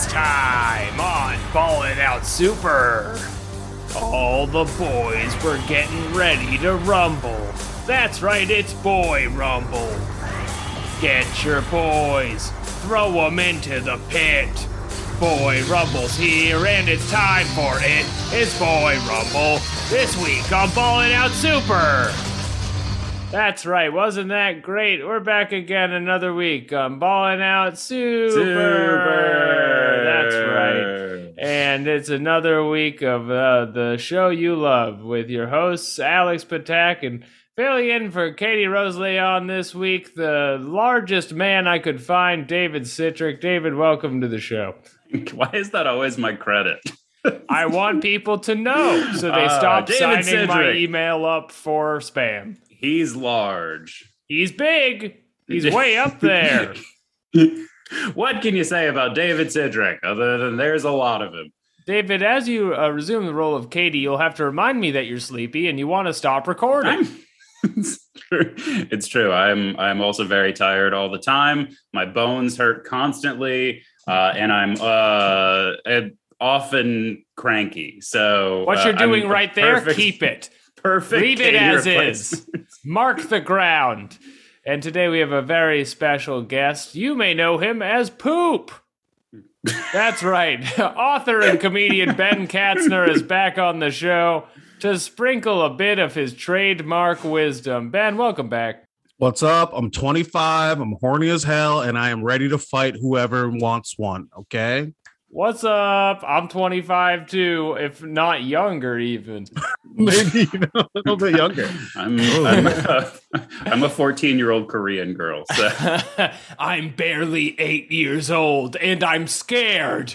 Last time on Ballin' Out Super, all the boys were getting ready to rumble. That's right, it's Boy Rumble. Get your boys, throw them into the pit. Boy Rumble's here and it's time for it. It's Boy Rumble this week on Ballin' Out Super. That's right, wasn't that great? We're back again another week on Ballin' Out Super. That's right. And it's another week of uh, the show you love with your hosts, Alex Patak, and filling in for Katie Rosalie on this week, the largest man I could find, David Citrick. David, welcome to the show. Why is that always my credit? I want people to know so they Ah, stop David signing my email up for spam. He's large. He's big. He's way up there. what can you say about David Sidrick other than there's a lot of him? David, as you uh, resume the role of Katie, you'll have to remind me that you're sleepy and you want to stop recording. I'm- it's true. It's true. I'm I'm also very tired all the time. My bones hurt constantly, uh, and I'm uh, uh, often cranky. So what uh, you're doing I'm right there, keep it. Perfect. Leave it as is. Mark the ground. And today we have a very special guest. You may know him as Poop. That's right. Author and comedian Ben Katzner is back on the show to sprinkle a bit of his trademark wisdom. Ben, welcome back. What's up? I'm 25. I'm horny as hell, and I am ready to fight whoever wants one. Okay. What's up? I'm 25 too, if not younger even. Maybe you know, a little bit younger. I'm oh. I'm a, I'm a 14 year old Korean girl. So I'm barely eight years old and I'm scared.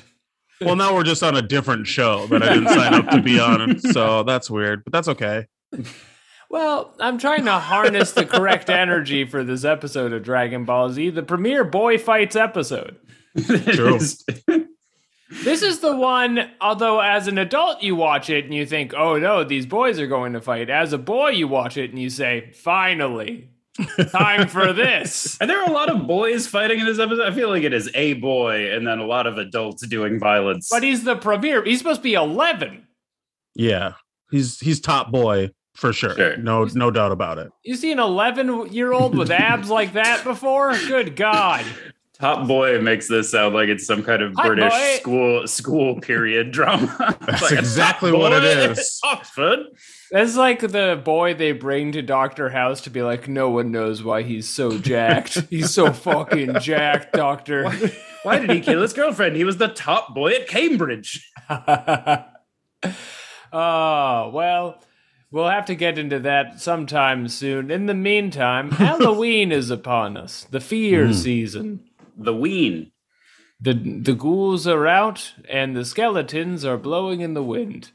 Well, now we're just on a different show that I didn't sign up to be on, so that's weird, but that's okay. Well, I'm trying to harness the correct energy for this episode of Dragon Ball Z, the premier boy fights episode. True. This is the one, although as an adult you watch it and you think, oh no, these boys are going to fight. As a boy, you watch it and you say, finally, time for this. Are there are a lot of boys fighting in this episode? I feel like it is a boy and then a lot of adults doing violence. But he's the premier. He's supposed to be 11. Yeah, he's he's top boy for sure. Sure. No, no doubt about it. You see an 11 year old with abs like that before? Good God. Top boy makes this sound like it's some kind of Hi, British boy. school school period drama. That's Like exactly what it boy is. at Oxford. That's like the boy they bring to Doctor House to be like, no one knows why he's so jacked. he's so fucking jacked, Doctor. Why did he kill his girlfriend? He was the top boy at Cambridge. oh, well, we'll have to get into that sometime soon. In the meantime, Halloween is upon us, the fear hmm. season. The ween. The, the ghouls are out and the skeletons are blowing in the wind.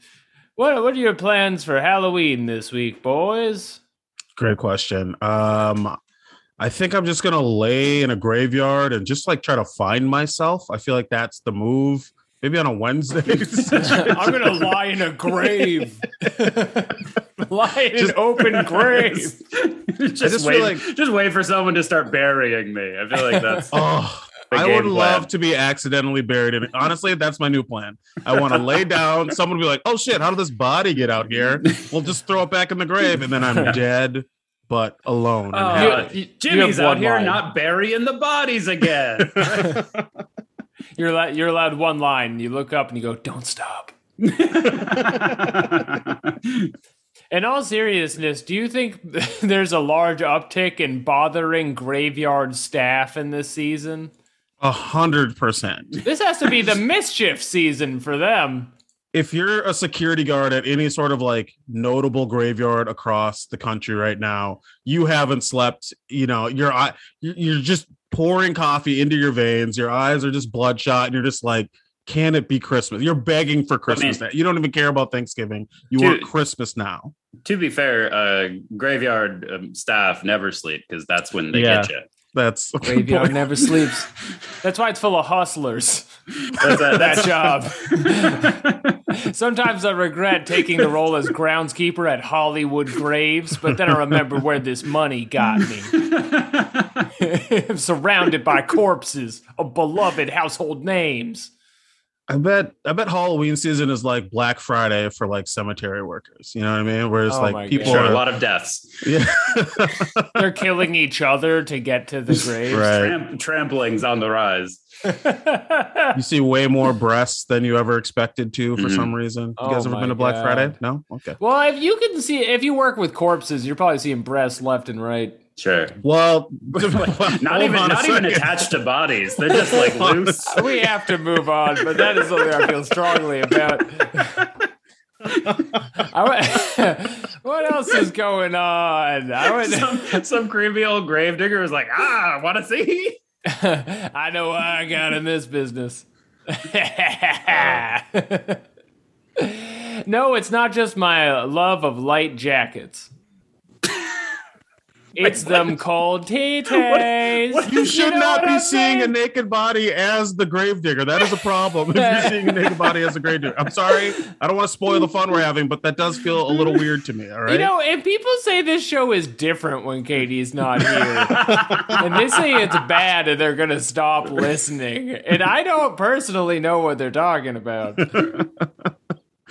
What, what are your plans for Halloween this week, boys? Great question. Um, I think I'm just gonna lay in a graveyard and just like try to find myself. I feel like that's the move. Maybe on a Wednesday. I'm gonna lie in a grave. lie in an open grave. just, just wait, like- just wait for someone to start burying me. I feel like that's Oh, I would plan. love to be accidentally buried in it. Honestly, that's my new plan. I want to lay down. Someone will be like, "Oh shit, how did this body get out here?" We'll just throw it back in the grave, and then I'm dead, but alone. and Uh. You- you Jimmy's have out here line. not burying the bodies again. You're allowed, you're allowed one line. You look up and you go, "Don't stop." In all seriousness, do you think there's a large uptick in bothering graveyard staff in this season? A hundred percent. This has to be the mischief season for them. if you're a security guard at any sort of like notable graveyard across the country right now, you haven't slept. You know, you're you're just pouring coffee into your veins. Your eyes are just bloodshot, and you're just like, can it be Christmas? You're begging for Christmas. now. You don't even care about Thanksgiving. You want Christmas now. To be fair, uh, graveyard um, staff never sleep because that's when they Yeah. get you. That's Graveyard never sleeps. That's why it's full of hustlers. That job. Sometimes I regret taking the role as groundskeeper at Hollywood Graves, but then I remember where this money got me. I'm surrounded by corpses of beloved household names. I bet I bet Halloween season is like Black Friday for like cemetery workers. You know what I mean? Where it's Oh like people sure, are a lot of deaths. yeah. They're killing each other to get to the graves. right. Tramp- trampling's on the rise. You see way more breasts than you ever expected to for Mhm. some reason. You Oh guys ever been to Black God. Friday? No? Okay. Well, if you can see, if you work with corpses, you're probably seeing breasts left and right. Sure. Well, not even on a not even attached to bodies. They're just like loose. We have to move on, but that is something I feel strongly about. What else is going on? I went, some, some creepy old gravedigger is like, ah, want to see? I know what I got in this business. no, it's not just my love of light jackets. It's them cold titties. You should know not be I'm seeing a naked body as the gravedigger. That is a problem. If you're seeing a naked body as a gravedigger, I'm sorry. I don't want to spoil the fun we're having, but that does feel a little weird to me. All right. You know, and people say this show is different when Katie's not here. and they say it's bad and they're going to stop listening. And I don't personally know what they're talking about.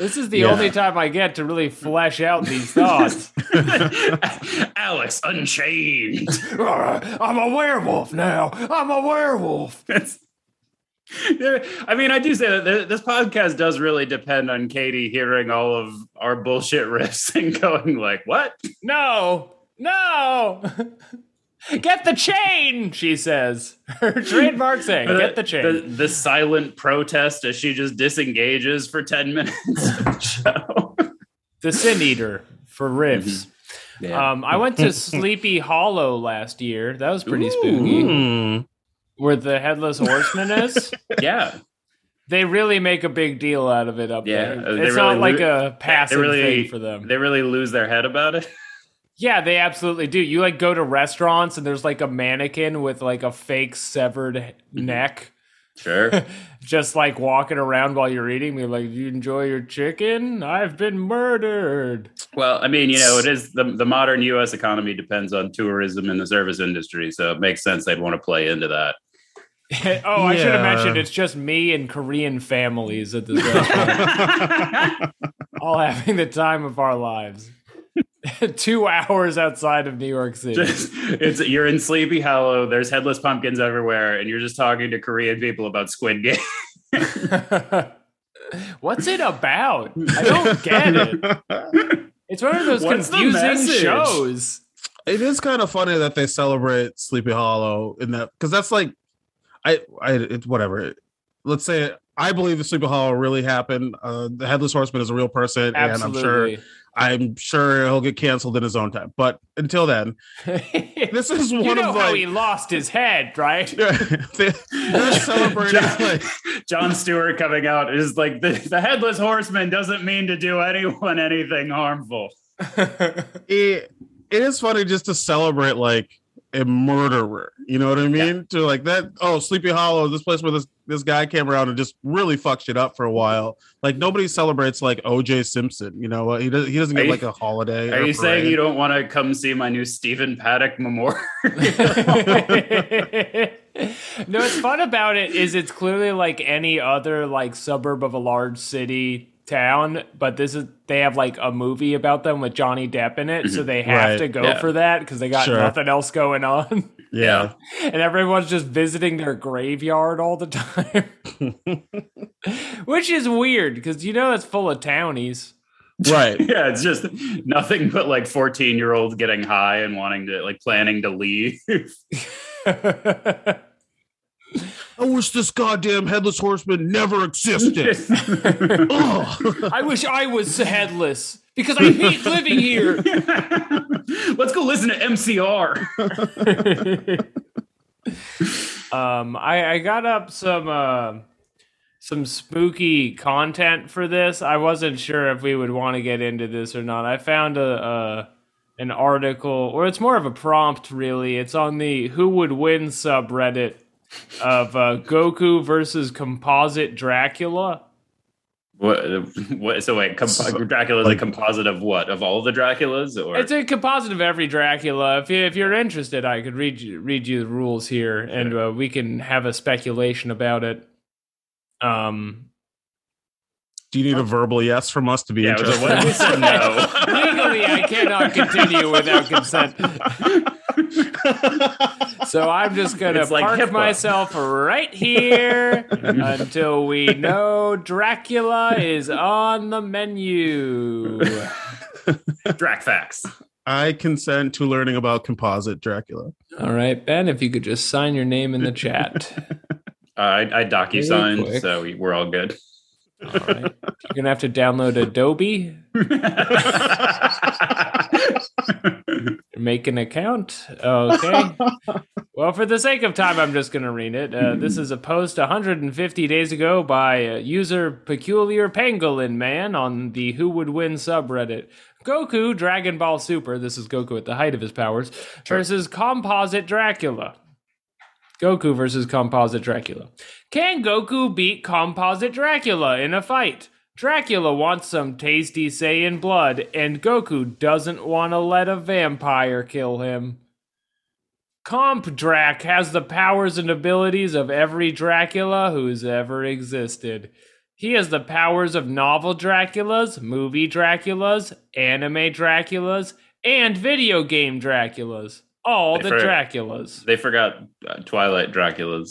This is the Yeah. only time I get to really flesh out these thoughts. Alex Unchained. I'm a werewolf now. I'm a werewolf. I mean, I do say that this podcast does really depend on Katie hearing all of our bullshit riffs and going like, "What?" No, no. Get the chain, she says. Her trademark saying, get the chain. The, the silent protest as she just disengages for ten minutes of the show. the Sin Eater for riffs. Yeah. Um, I went to Sleepy Hollow last year. That was pretty spooky. Hmm. Where the Headless Horseman is. yeah, They really make a big deal out of it up Yeah, there. they It's really not like a passive really- thing for them. they really lose their head about it. Yeah, they absolutely do. You like go to restaurants and there's like a mannequin with like a fake severed mm-hmm. neck, Sure. just like walking around while you're eating. They're like, "Do you enjoy your chicken? I've been murdered." Well, I mean, you know, it is the the modern U.S. economy depends on tourism and the service industry, so it makes sense they'd want to play into that. oh, I should have mentioned it's just me and Korean families at this restaurant, all having the time of our lives. Two hours outside of New York City. Just, it's you're in Sleepy Hollow. There's headless pumpkins everywhere, and you're just talking to Korean people about Squid Game. What's it about? I don't get it. It's one of those What's confusing shows. it is kind of funny that they celebrate Sleepy Hollow in that because that's like, I, I, it's whatever. Let's say I believe the Sleepy Hollow really happened. Uh, the Headless Horseman is a real person, and I'm sure, Absolutely. I'm sure he'll get canceled in his own time. But until then, this is one you know of how like he lost his head, right? they, are celebrating John, like John Stewart coming out is like the, the headless horseman doesn't mean to do anyone anything harmful. it, it is funny just to celebrate like a murderer. You know what I mean? To like that. Oh, Sleepy Hollow, this place where this this guy came around and just really fucked shit up for a while. Like nobody celebrates like O.J. Simpson. You know, he doesn't. He doesn't Are get you- like a holiday. Are or you saying you don't want to come see my new Stephen Paddock memorial? no, what's fun about it is it's clearly like any other like suburb of a large city town, but this is they have like a movie about them with Johnny Depp in it, so mhm. they have Right. to go Yeah. for that because they got Sure. nothing else going on. Yeah. and everyone's just visiting their graveyard all the time. Which is weird because you know it's full of townies. Right. yeah, it's just nothing but like 14 year olds getting high and wanting to like planning to leave. I wish this goddamn headless horseman never existed. I wish I was headless because I hate living here. Let's go listen to MCR. Um, I, I got up some uh, some spooky content for this. I wasn't sure if we would want to get into this or not. I found a, a an article, or it's more of a prompt, really. It's on the Who Would Win subreddit of uh, Goku versus Composite Dracula. What? What? So wait, com- So, Dracula's like- a composite of what? Of all the Draculas, or It's a composite of every Dracula. If, you, if you're interested, I could read you, read you the rules here, and uh, we can have a speculation about it. Um, Do you need a verbal yes from us to be yeah? interested? What we said no? Legally, I cannot continue without consent. So I'm just gonna It's park HIPAA. myself right here until we know Dracula is on the menu. Drac facts. I consent to learning about composite Dracula. All right, Ben, if you could just sign your name in the chat. Uh, I, I docu signed, so we, we're all good. All right. You're gonna have to download Adobe, make an account. Okay. well, for the sake of time, I'm just gonna read it. Uh, this is a post 150 days ago by uh, user Peculiar Pangolin Man on the Who Would Win subreddit. Goku, Dragon Ball Super, this is Goku at the height of his powers, versus Composite Dracula. Goku versus Composite Dracula. Can Goku beat Composite Dracula in a fight? Dracula wants some tasty Saiyan blood, and Goku doesn't want to let a vampire kill him. Comp Drac has the powers and abilities of every Dracula who's ever existed. He has the powers of novel Draculas, movie Draculas, anime Draculas, and video game Draculas. All the For- Draculas. they forgot uh, Twilight Draculas.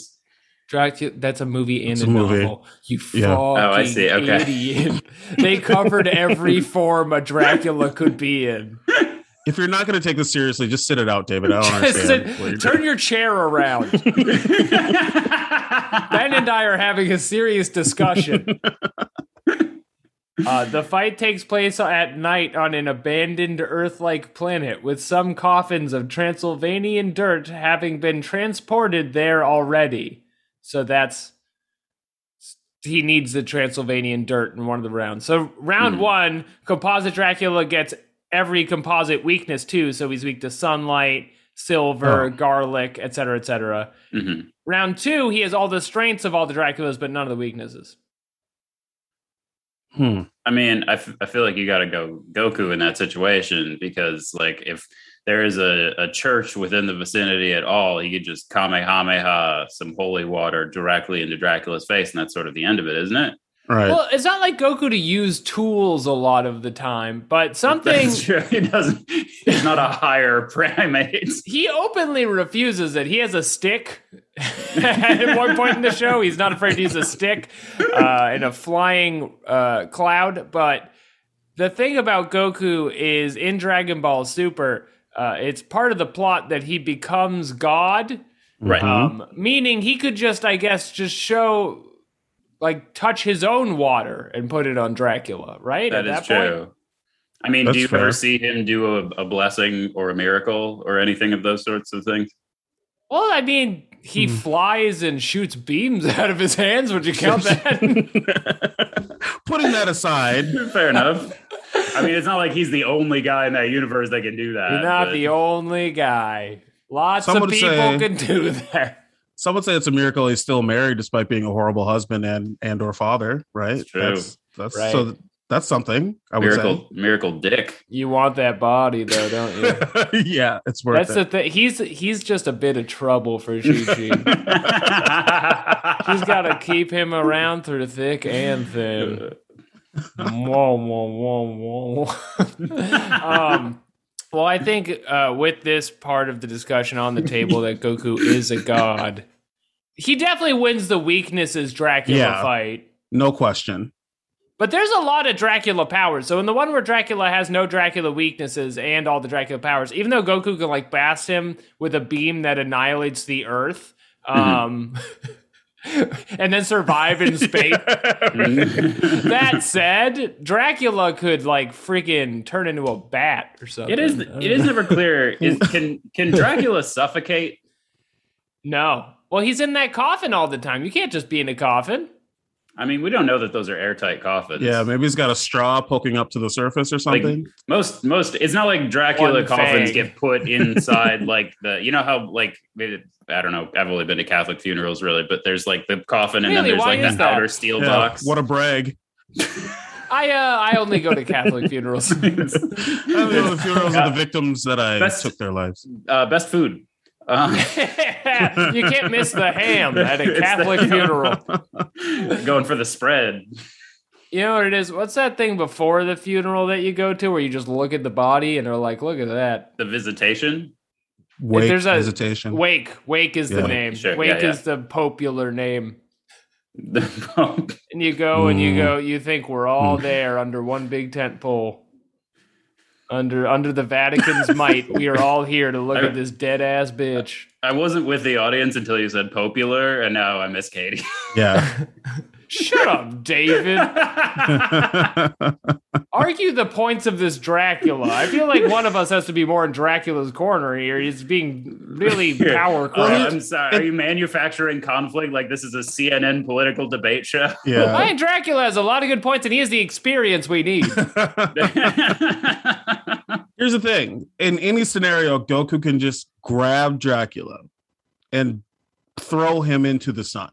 Dracula, that's a movie and It's a, a movie. novel. You fucking Oh, I see. Okay. idiot. they covered every form a Dracula could be in. If you're not going to take this seriously, just sit it out, David. I don't Just understand. sit- turn doing. your chair around. Ben and I are having a serious discussion. Uh, the fight takes place at night on an abandoned Earth like planet, with some coffins of Transylvanian dirt having been transported there already. So that's. He needs the Transylvanian dirt in one of the rounds. So, round Hmm. one, Composite Dracula gets every composite weakness too. So, he's weak to sunlight, silver, Oh. garlic, etc., etc. Mhm. Round two, he has all the strengths of all the Draculas, but none of the weaknesses. Hmm. I mean, I, f- I feel like you got to go Goku in that situation because, like, if there is a, a church within the vicinity at all, he could just Kamehameha some holy water directly into Dracula's face, and that's sort of the end of it, isn't it? Right. Well, it's not like Goku to use tools a lot of the time, but something That's true. He doesn't. He's not a higher primate. he openly refuses it. He has a stick. At one point in the show, he's not afraid to use a stick uh, in a flying uh, cloud. But the thing about Goku is in Dragon Ball Super, uh, it's part of the plot that he becomes God. Right. Um, meaning he could just, I guess, just show, like, touch his own water and put it on Dracula, right? that At is point? true. I mean, That's do you fair. ever see him do a, a blessing or a miracle or anything of those sorts of things? Well, I mean, he Hmm. flies and shoots beams out of his hands. Would you count that? Putting that aside, Fair enough. I mean, it's not like he's the only guy in that universe that can do that. You're not but- the only guy. Lots Some of people say- can do that. Some would say it's a miracle he's still married despite being a horrible husband and and or father. Right. It's true. That's, that's Right. so. That's something I would miracle, miracle dick. You want that body, though, don't you? yeah, it's worth That's it. the thing. He's he's just a bit of trouble for Chi Chi. She's got to keep him around through thick and thin. whoa, whoa, whoa, whoa. um, well, I think uh, with this part of the discussion on the table that Goku is a god, he definitely wins the weaknesses Dracula Yeah. fight. no question. But there's a lot of Dracula powers. So in the one where Dracula has no Dracula weaknesses and all the Dracula powers, even though Goku can like blast him with a beam that annihilates the Earth, um, and then survive in space. that said, Dracula could like freaking turn into a bat or something. It is. It is never clear. Is can can Dracula suffocate? No. Well, he's in that coffin all the time. You can't just be in a coffin. I mean, we don't know that those are airtight coffins. Yeah, maybe he's got a straw poking up to the surface or something. Most most. It's not like Dracula One coffins fang. get put inside like the. You know how like maybe, I don't know. I've only been to Catholic funerals really, but there's like the coffin and then there's Why like the that? outer steel Yeah, box. what a brag. I uh, I only go to Catholic funerals. I don't know the funerals of the victims that I Best- took their lives. uh, best food. Uh, you can't miss the ham at a Catholic funeral. going for the spread. You know what it is? What's that thing before the funeral that you go to where you just look at the body and are like, look at that. The visitation. Wake there's a- hesitation. Wake. Wake is the name. Sure, Wake yeah, yeah. is the popular name. The And you go and you Mm. go, you think we're all Mm. there under one big tent pole. Under under the Vatican's might, we are all here to look I- at this dead ass bitch. I wasn't with the audience until you said popular, and now I miss Katie. Yeah. Shut up, David. Argue the points of this Dracula. I feel like one of us has to be more in Dracula's corner here. He's being really Here. power Uh. I'm sorry. Are you manufacturing conflict like this is a CNN political debate show? yeah. Ryan Dracula has a lot of good points, and he has the experience we need. Here's the thing: in any scenario, Goku can just grab Dracula and throw him into the sun.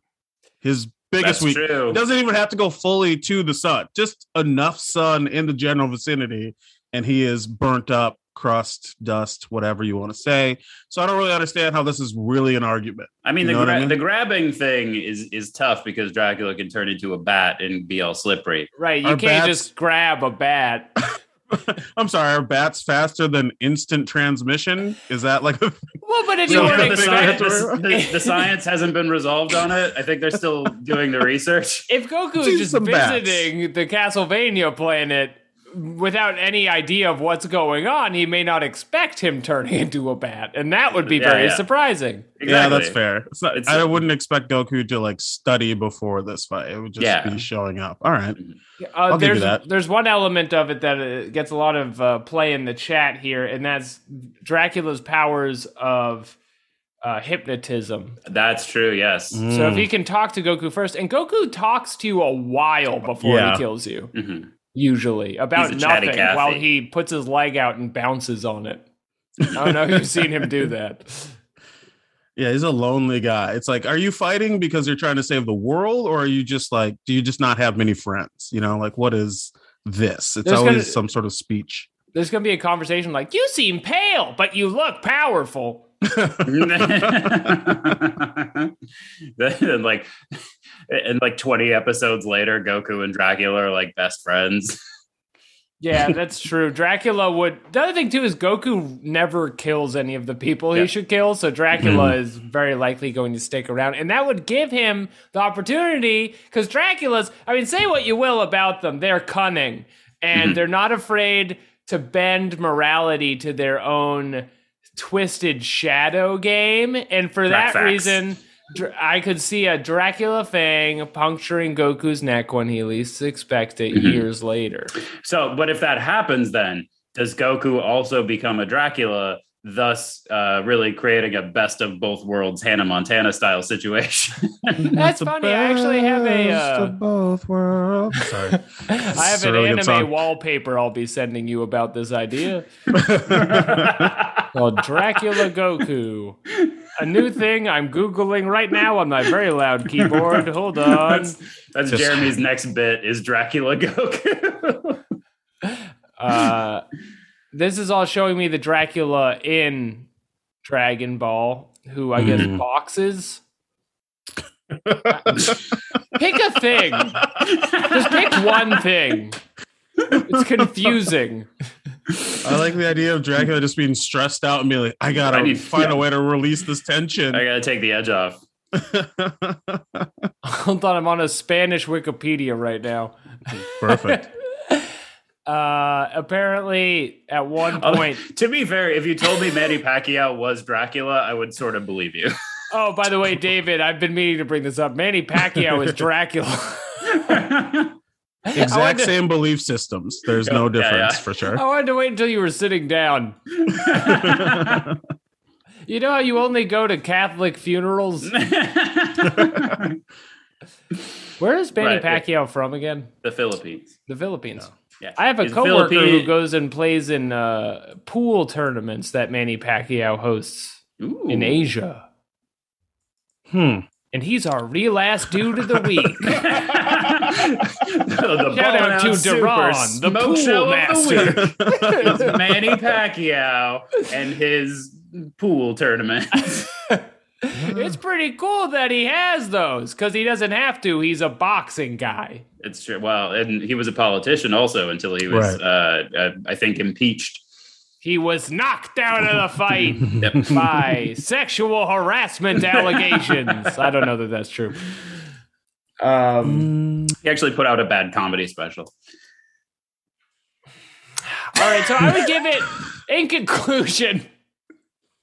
His biggest That's weak true. doesn't even have to go fully to the sun; just enough sun in the general vicinity, and he is burnt up, crust, dust, whatever you want to say. So I don't really understand how this is really an argument. I mean, You the, know what I mean? the grabbing thing is is tough because Dracula can turn into a bat and be all slippery. Right, you Our can't bats- just grab a bat. I'm sorry, are bats faster than instant transmission? Is that like a Well, but if you No, weren't the, science, the, the- the science hasn't been resolved on it. I think they're still doing the research. if Goku is just some bats. visiting the Castlevania planet without any idea of what's going on, he may not expect him turning into a bat, and that would be Yeah, very yeah. surprising. Yeah, that's fair. It's not, It's- I wouldn't expect Goku to like study before this fight. It would just Yeah. be showing up. All right. Uh, I'll give you there's that. there's one element of it that uh, gets a lot of uh, play in the chat here, and that's Dracula's powers of uh, hypnotism. That's true. Yes. Mm. So if he can talk to Goku first, and Goku talks to you a while before Yeah. he kills you, Mhm. Usually about He's a chatty nothing, while he puts his leg out and bounces on it. I don't know if you've seen him do that. Yeah, he's a lonely guy. It's like, are you fighting because you're trying to save the world, or are you just like, do you just not have many friends? You know, like what is this? It's There's always gonna- some sort of speech. There's gonna be a conversation like, "You seem pale, but you look powerful." then like and like 20 episodes later goku and dracula are like best friends Yeah, that's true. Dracula would. The other thing too is Goku never kills any of the people Yeah. he should kill, so Dracula Mm-hmm. is very likely going to stick around, and that would give him the opportunity because Dracula's. I mean, say what you will about them, they're cunning and Mhm. they're not afraid to bend morality to their own twisted shadow game, and for Dra- that facts. reason. Dr- I could see a Dracula fang puncturing Goku's neck when he least expects it Mhm. years later. so but if that happens then does goku also become a dracula thus uh, really creating a best of both worlds hannah montana style situation That's funny. I actually have a, uh, of both worlds. Sorry. I have It's an anime song. wallpaper I'll be sending you about this idea called Dracula Goku. A new thing I'm Googling right now on my very loud keyboard. Hold on. that's, that's Just- jeremy's next bit is dracula goku Uh, this is all showing me the Dracula in Dragon Ball, who I guess Mhm. boxes. pick a thing. Just pick one thing. It's confusing. I like the idea of Dracula just being stressed out and being like, I gotta I need- find yeah. a way to release this tension. i gotta take the edge off Hold on, I'm on a Spanish Wikipedia right now. Perfect. Uh, apparently, at one point, to be fair, if you told me Manny Pacquiao was Dracula, I would sort of believe you. Oh, by the way, David, I've been meaning to bring this up. Manny Pacquiao is Dracula. I Exact wanted, same belief systems. There's no Yeah, yeah. difference for sure. I wanted to wait until you were sitting down. You know how you only go to Catholic funerals? Where is Manny Right, yeah. Pacquiao from again? the Philippines. The Philippines. Yeah. I have a He's coworker who goes and plays in uh, pool tournaments that Manny Pacquiao hosts Ooh. in Asia. Hmm. And he's our real ass dude of the week. the Shout out to Out Super Duran, the pool Show of the master. week. Manny Pacquiao and his pool tournament. it's pretty cool that he has those because he doesn't have to. He's a boxing guy. It's true. Well, and he was a politician also until he was, Right. uh, uh, I think, impeached. He was knocked out of the fight Yep. by sexual harassment allegations. I don't know that that's true. Um, He actually put out a bad comedy special. all right, so I would give it, in conclusion,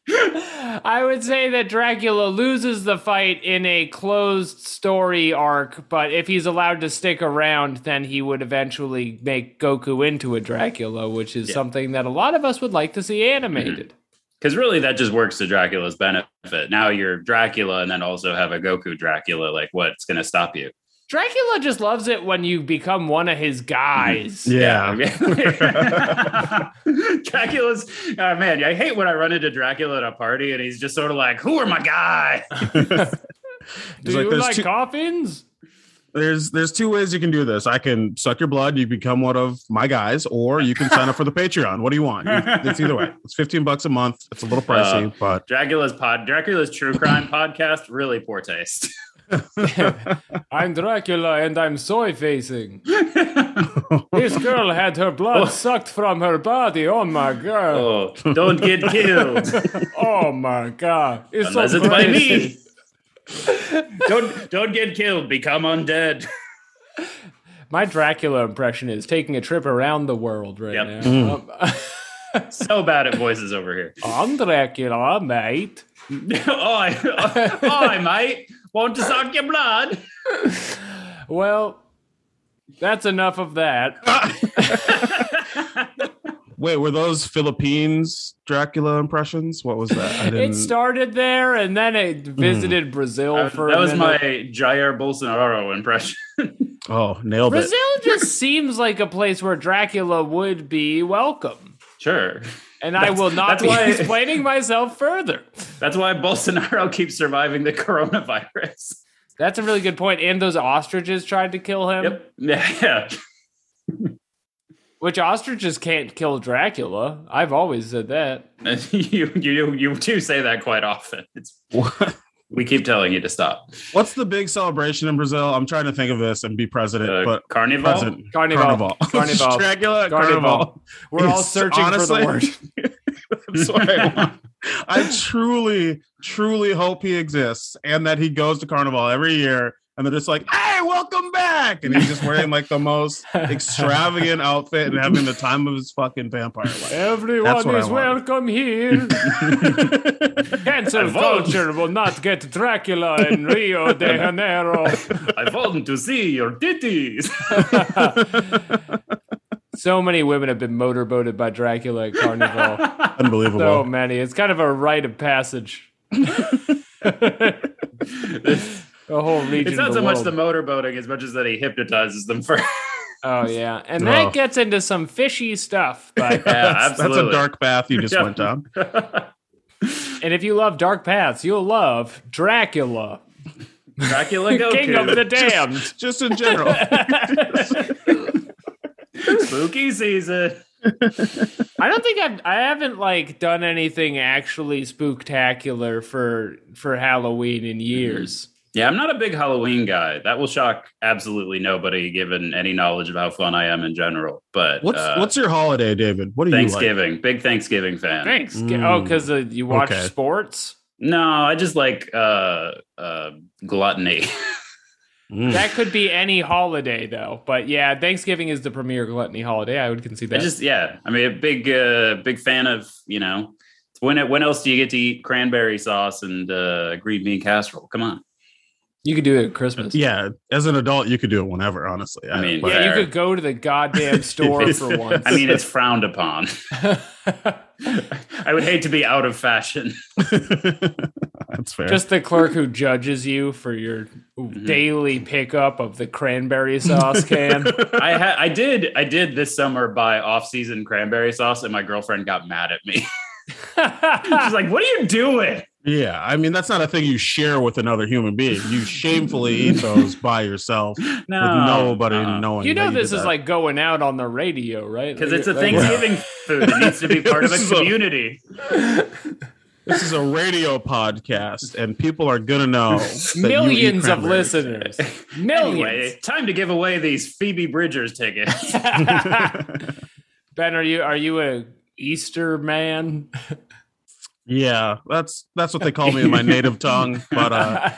I would say that Dracula loses the fight in a closed story arc, but if he's allowed to stick around, then he would eventually make Goku into a Dracula, which is Yeah. something that a lot of us would like to see animated. Because really, that just works to Dracula's benefit. Now you're Dracula, and then also have a Goku Dracula. Like, what's going to stop you? Dracula just loves it when you become one of his guys. Yeah. Dracula's oh man, I hate when I run into Dracula at a party and he's just sort of like, "Who are my guys?" Do It's like you like two- coffins? There's there's two ways you can do this. I can suck your blood, you become one of my guys, or you can sign up for the Patreon. What do you want? You- It's either way. It's 15 bucks a month. It's a little pricey, uh, but Dracula's pod, Dracula's true crime podcast, really poor taste. I'm Dracula and I'm soy facing. This girl had her blood Oh. sucked from her body. Oh my god. oh, don't get killed Oh my god. It's unless so it's by me. Don't don't get killed. Become undead. My Dracula impression is taking a trip around the world right Yep. now. Um, So bad at voices over here. I'm Dracula, mate. Oi, oi, mate. Want to suck your blood? Well, that's enough of that. wait, were those Philippines Dracula impressions? What was that? I didn't. It started there and then it hmm. visited Brazil That, for that a was minute. my Jair Bolsonaro impression. oh, nailed it. Brazil just seems like a place where Dracula would be welcome. Sure. And I will not that's be why- explaining myself further. That's why Bolsonaro keeps surviving the coronavirus. That's a really good point. And those ostriches tried to kill him, Yep. Yeah. Yeah. which ostriches can't kill Dracula. I've always said that. you you you do say that quite often. It's What- we keep telling you to stop. What's the big celebration in Brazil? I'm trying to think of this and be president, Uh, but Carnival. president. Carnival. Carnival. Dracula. Carnival. Carnival. We're all searching honestly- for the word. That's what I want. I truly, truly hope he exists and that he goes to Carnival every year and they're just like, hey, welcome back. And he's just wearing like the most extravagant outfit and having the time of his fucking vampire life. Everyone is welcome here. Cancel I vote. culture will not get Dracula in Rio de Janeiro. I want to see your titties. So many women have been motorboated by Dracula at Carnival. Unbelievable. so many. It's kind of a rite of passage. The whole region. it's not of so the much world. the motorboating as much as that he hypnotizes them first. Oh yeah, and Oh. that gets into some fishy stuff. But Yeah, that's, that's a dark path you just Yeah. went down. and if you love dark paths, you'll love Dracula, Dracula Goku. King of the Damned. Just in general. Spooky season. I don't think I've I haven't like done anything actually spooktacular for for Halloween in mm-hmm. years. Yeah, I'm not a big Halloween guy. That will shock absolutely nobody, given any knowledge of how fun I am in general. But what's uh, what's your holiday, David? What do you like? Thanksgiving? Big Thanksgiving fan. Thanks. Mm. Oh, because uh, you watch Okay. sports. No, I just like uh, uh, gluttony. Mm. That could be any holiday though. But yeah, Thanksgiving is the premier gluttony holiday. I would concede that. I that. just yeah. I mean, a big uh, big fan of you know When when else do you get to eat cranberry sauce and uh, green bean casserole? Come on. You could do it at Christmas. Yeah, as an adult, you could do it whenever. Honestly, I mean, Yeah, you could go to the goddamn store for once. I mean, it's frowned upon. I would hate to be out of fashion. that's fair. just the clerk who judges you for your Mm-hmm. daily pickup of the cranberry sauce can. I ha- I did I did this summer buy off season cranberry sauce, and my girlfriend got mad at me. She's like, "What are you doing?" Yeah, I mean that's not a thing you share with another human being. You shamefully eat those by yourself No, with nobody uh-uh. knowing. you know that this did is that. like going out on the radio, right? because Like, it's a like- Thanksgiving food. It needs to be part of a This a- community. this is a radio podcast, and people are gonna know that you eat Millions of cranberry. listeners. Anyway, Millions. time to give away these Phoebe Bridgers tickets. ben, are you are you a Easter man? Yeah, that's that's what they call me in my native tongue. But uh,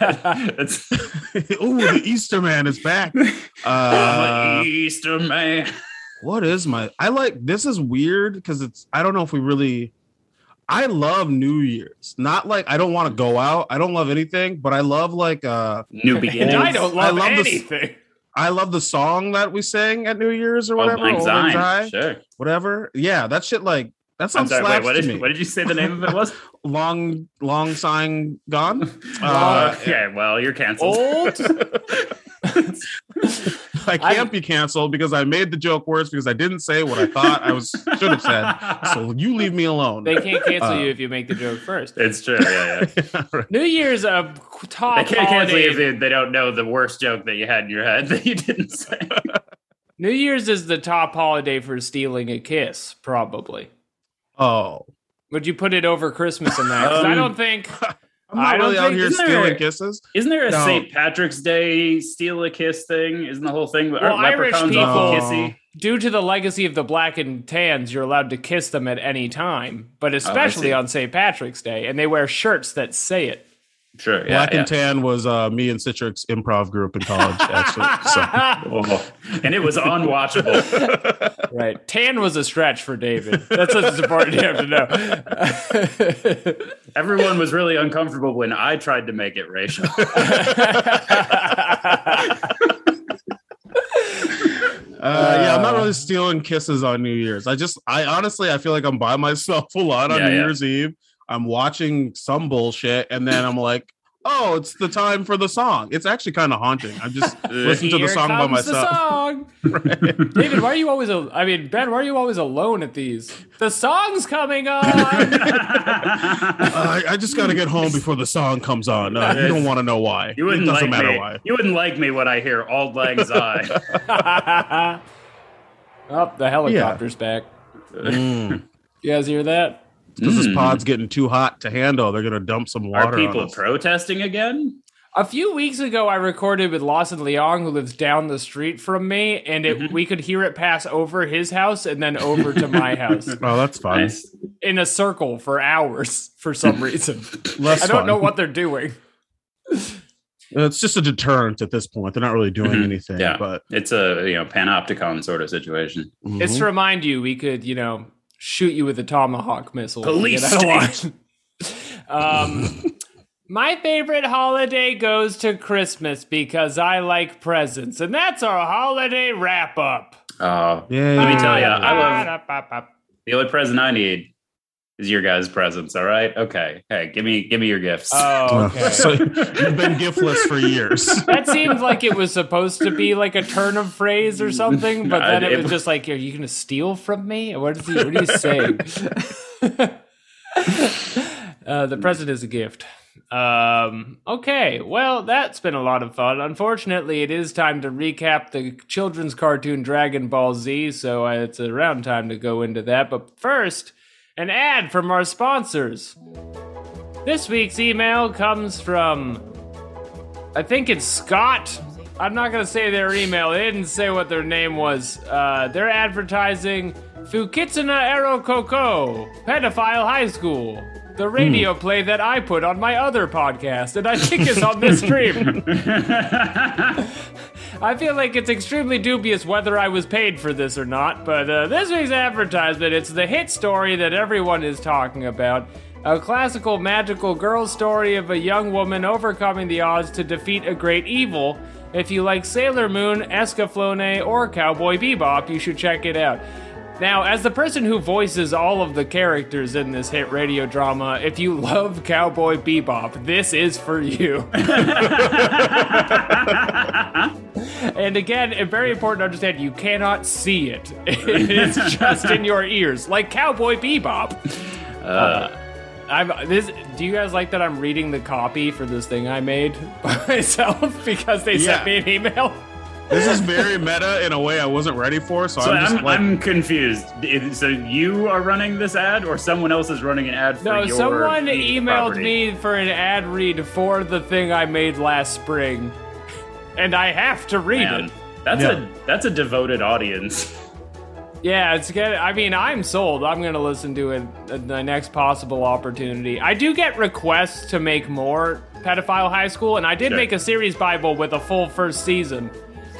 It's, oh, the Easter man is back. Uh, Easter man. what is my? I like this is weird because it's. I don't know if we really. I love New Year's. Not like I don't want to go out. I don't love anything, but I love like uh New beginnings. I don't I love, love this- anything. I love the song that we sang at New Year's or Oh, whatever. Lang Old Lang Syne. Syne, Sure. whatever. Yeah, that shit like that I'm sounds sorry. Wait, what to did, me. what did you say the name of it was? long long sign gone. Uh, Uh, okay, well, you're canceled. Old? I can't be canceled because I made the joke worse because I didn't say what I thought I was should have said. So you leave me alone. They can't cancel Uh, you if you make the joke first. It's true. Yeah, yeah. New Year's a top They can't cancel you if they, they don't know the worst joke that you had in your head that you didn't say. New Year's is the top holiday for stealing a kiss, probably. Oh, Would you put it over Christmas in that? 'Cause I Um, don't think. I'm not I don't really out think- here isn't stealing there- kisses. Isn't there a No. St. Patrick's Day steal a kiss thing? Isn't the whole thing? Well, Irish leprechauns awful people- kissy? Due to the legacy of the black and tans, you're allowed to kiss them at any time, but especially see. on St. Patrick's Day, and they wear shirts that say it. Sure. Yeah, Black yeah. and Tan was uh, me and Citrix improv group in college, actually. So Oh, and it was unwatchable. right. Tan was a stretch for David. That's what's important you have to know. Everyone was really uncomfortable when I tried to make it racial. Uh, yeah, I'm not really stealing kisses on New Year's. I just, I honestly, I feel like I'm by myself a lot on Yeah, New yeah. Year's Eve. I'm watching some bullshit, and then I'm like, oh, it's the time for the song. It's actually kind of haunting. I'm just listening to the Here song by comes the myself. song. David, why are you always? Al- I mean, Ben, why are you always alone at these? The song's coming on. I, I just got to get home before the song comes on. Uh, you don't want to know why. You wouldn't it doesn't like matter me. why. You wouldn't like me when I hear Auld Lang Syne. oh, the helicopter's back. Mm. You guys hear that? Because this Mm. pod's getting too hot to handle. They're gonna dump some Are water on people us. protesting again? A few weeks ago, I recorded with Lawson Leong, who lives down the street from me, and it, we could hear it pass over his house and then over to my house oh, that's fun. Nice. in a circle for hours for some reason. Less I don't fun. know what they're doing. It's just a deterrent at this point. They're not really doing Mhm. anything. Yeah. But It's a you know panopticon sort of situation. It's Mhm. to remind you we could, you know, shoot you with a tomahawk missile. if you Police get out of line. um, my favorite holiday goes to Christmas because I like presents, and that's our holiday wrap up. Uh, yeah. Let me tell you, I love- love. the only present I need is your guys' presents. All right. Okay. Hey, give me give me your gifts. Oh, okay. so you've been giftless for years. that seemed like it was supposed to be like a turn of phrase or something, but then it was just like, "Are you going to steal from me?" What is he? What are you saying? uh, the present is a gift. Um, okay, well, that's been a lot of fun. Unfortunately, it is time to recap the children's cartoon Dragon Ball Z, so uh, it's around time to go into that. But first, an ad from our sponsors. This week's email comes from I think it's Scott. I'm not gonna say their email. They didn't say what their name was. Uh, they're advertising Fukitsuna Ero Koko, Pedophile High School, the radio play that I put on my other podcast, and I think is on this stream. I feel like it's extremely dubious whether I was paid for this or not, but uh, this week's advertisement, it's the hit story that everyone is talking about. A classical magical girl story of a young woman overcoming the odds to defeat a great evil. If you like Sailor Moon, Escaflowne, or Cowboy Bebop, you should check it out. Now, as the person who voices all of the characters in this hit radio drama, if you love Cowboy Bebop, this is for you. and again, very important to understand you cannot see it. It's just in your ears, like Cowboy Bebop. Uh, I'm this. Do you guys like that? I'm reading the copy for this thing I made by myself because they Yeah. sent me an email. This is very meta in a way I wasn't ready for. So, So I'm just I'm, like, I'm confused. So you are running this ad, or someone else is running an ad for you? No, your someone emailed property? me for an ad read for the thing I made last spring, and I have to read Man, it. that's Yeah. a that's a devoted audience. Yeah, it's good. I mean, I'm sold. I'm gonna listen to it at the next possible opportunity. I do get requests to make more pedophile high school, and I did Sure. make a series bible with a full first season.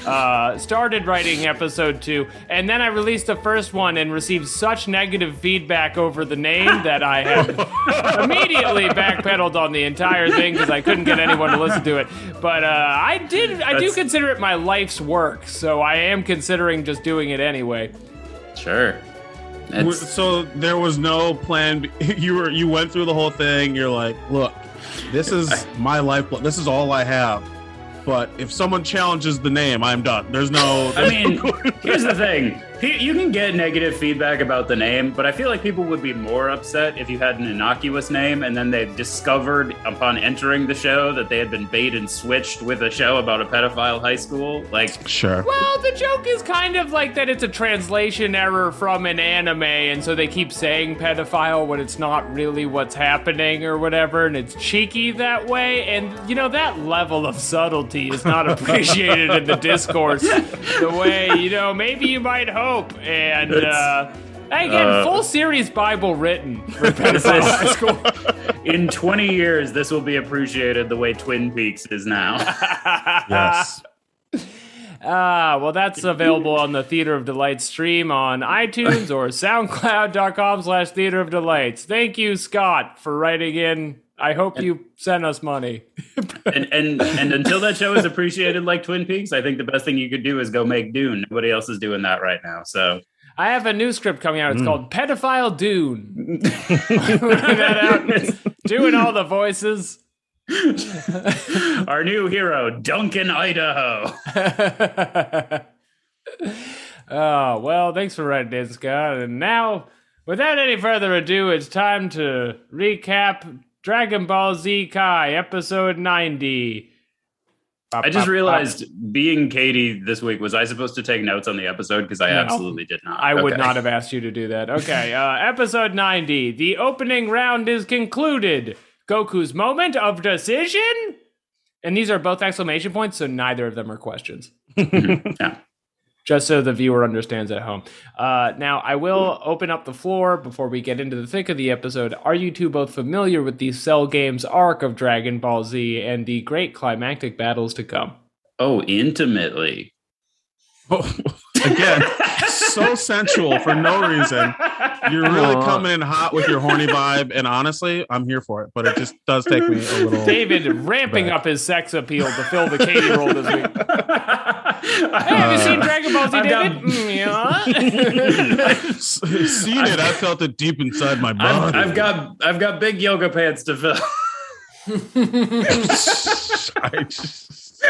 Uh, started writing episode two, and then I released the first one and received such negative feedback over the name that I have immediately backpedaled on the entire thing because I couldn't get anyone to listen to it. But uh, I did. I do That's- consider it my life's work, so I am considering just doing it anyway. Sure. w- It's, so there was no plan. B- You were you went through the whole thing. You're like, look, this is my life. This is all I have. But if someone challenges the name, I'm done. There's no. I mean, here's the thing. Pe- You can get negative feedback about the name, but I feel like people would be more upset if you had an innocuous name and then they discovered upon entering the show that they had been bait and switched with a show about a pedophile high school. Like, sure. Well, the joke is kind of like that it's a translation error from an anime, and so they keep saying pedophile when it's not really what's happening or whatever, and it's cheeky that way. And, you know, that level of subtlety is not appreciated in the discourse the way, you know, maybe you might hope. And, uh, again, Uh, full series Bible written for pedophile high school. in 20 years, this will be appreciated the way Twin Peaks is now. Yes. Ah, well, that's available on the Theater of Delights stream on iTunes or SoundCloud.com slash Theater of Delights. Thank you, Scott, for writing in. I hope you sent us money. and, and and until that show is appreciated like Twin Peaks, I think the best thing you could do is go make Dune. Nobody else is doing that right now. So I have a new script coming out. It's hmm. called Pedophile Dune. That out, doing all the voices. our new hero, Duncan Idaho. oh, well, thanks for writing in, Scott. And now, without any further ado, it's time to recap Dragon Ball Z Kai, episode 90. I just realized being Katie this week, was I supposed to take notes on the episode? Because I No. absolutely did not. I would not have asked you to do that. Okay, uh, episode 90. The opening round is concluded. Goku's moment of decision? And these are both exclamation points, so neither of them are questions. Yeah. Just so the viewer understands at home. Uh, now, I will open up the floor before we get into the thick of the episode. Are you two both familiar with the Cell Games arc of Dragon Ball Z and the great climactic battles to come? Oh, intimately. Oh, again, so sensual for no reason. You're really Aw. coming in hot with your horny vibe, and honestly, I'm here for it. But it just does take me a little. David ramping Right. up his sex appeal to fill the Katie role this week. Hey, have you Uh, seen Dragon Ball Z, I've David? Mm, yeah. Seen it, I felt it deep inside my I've. I've got I've got big yoga pants to fill. I just-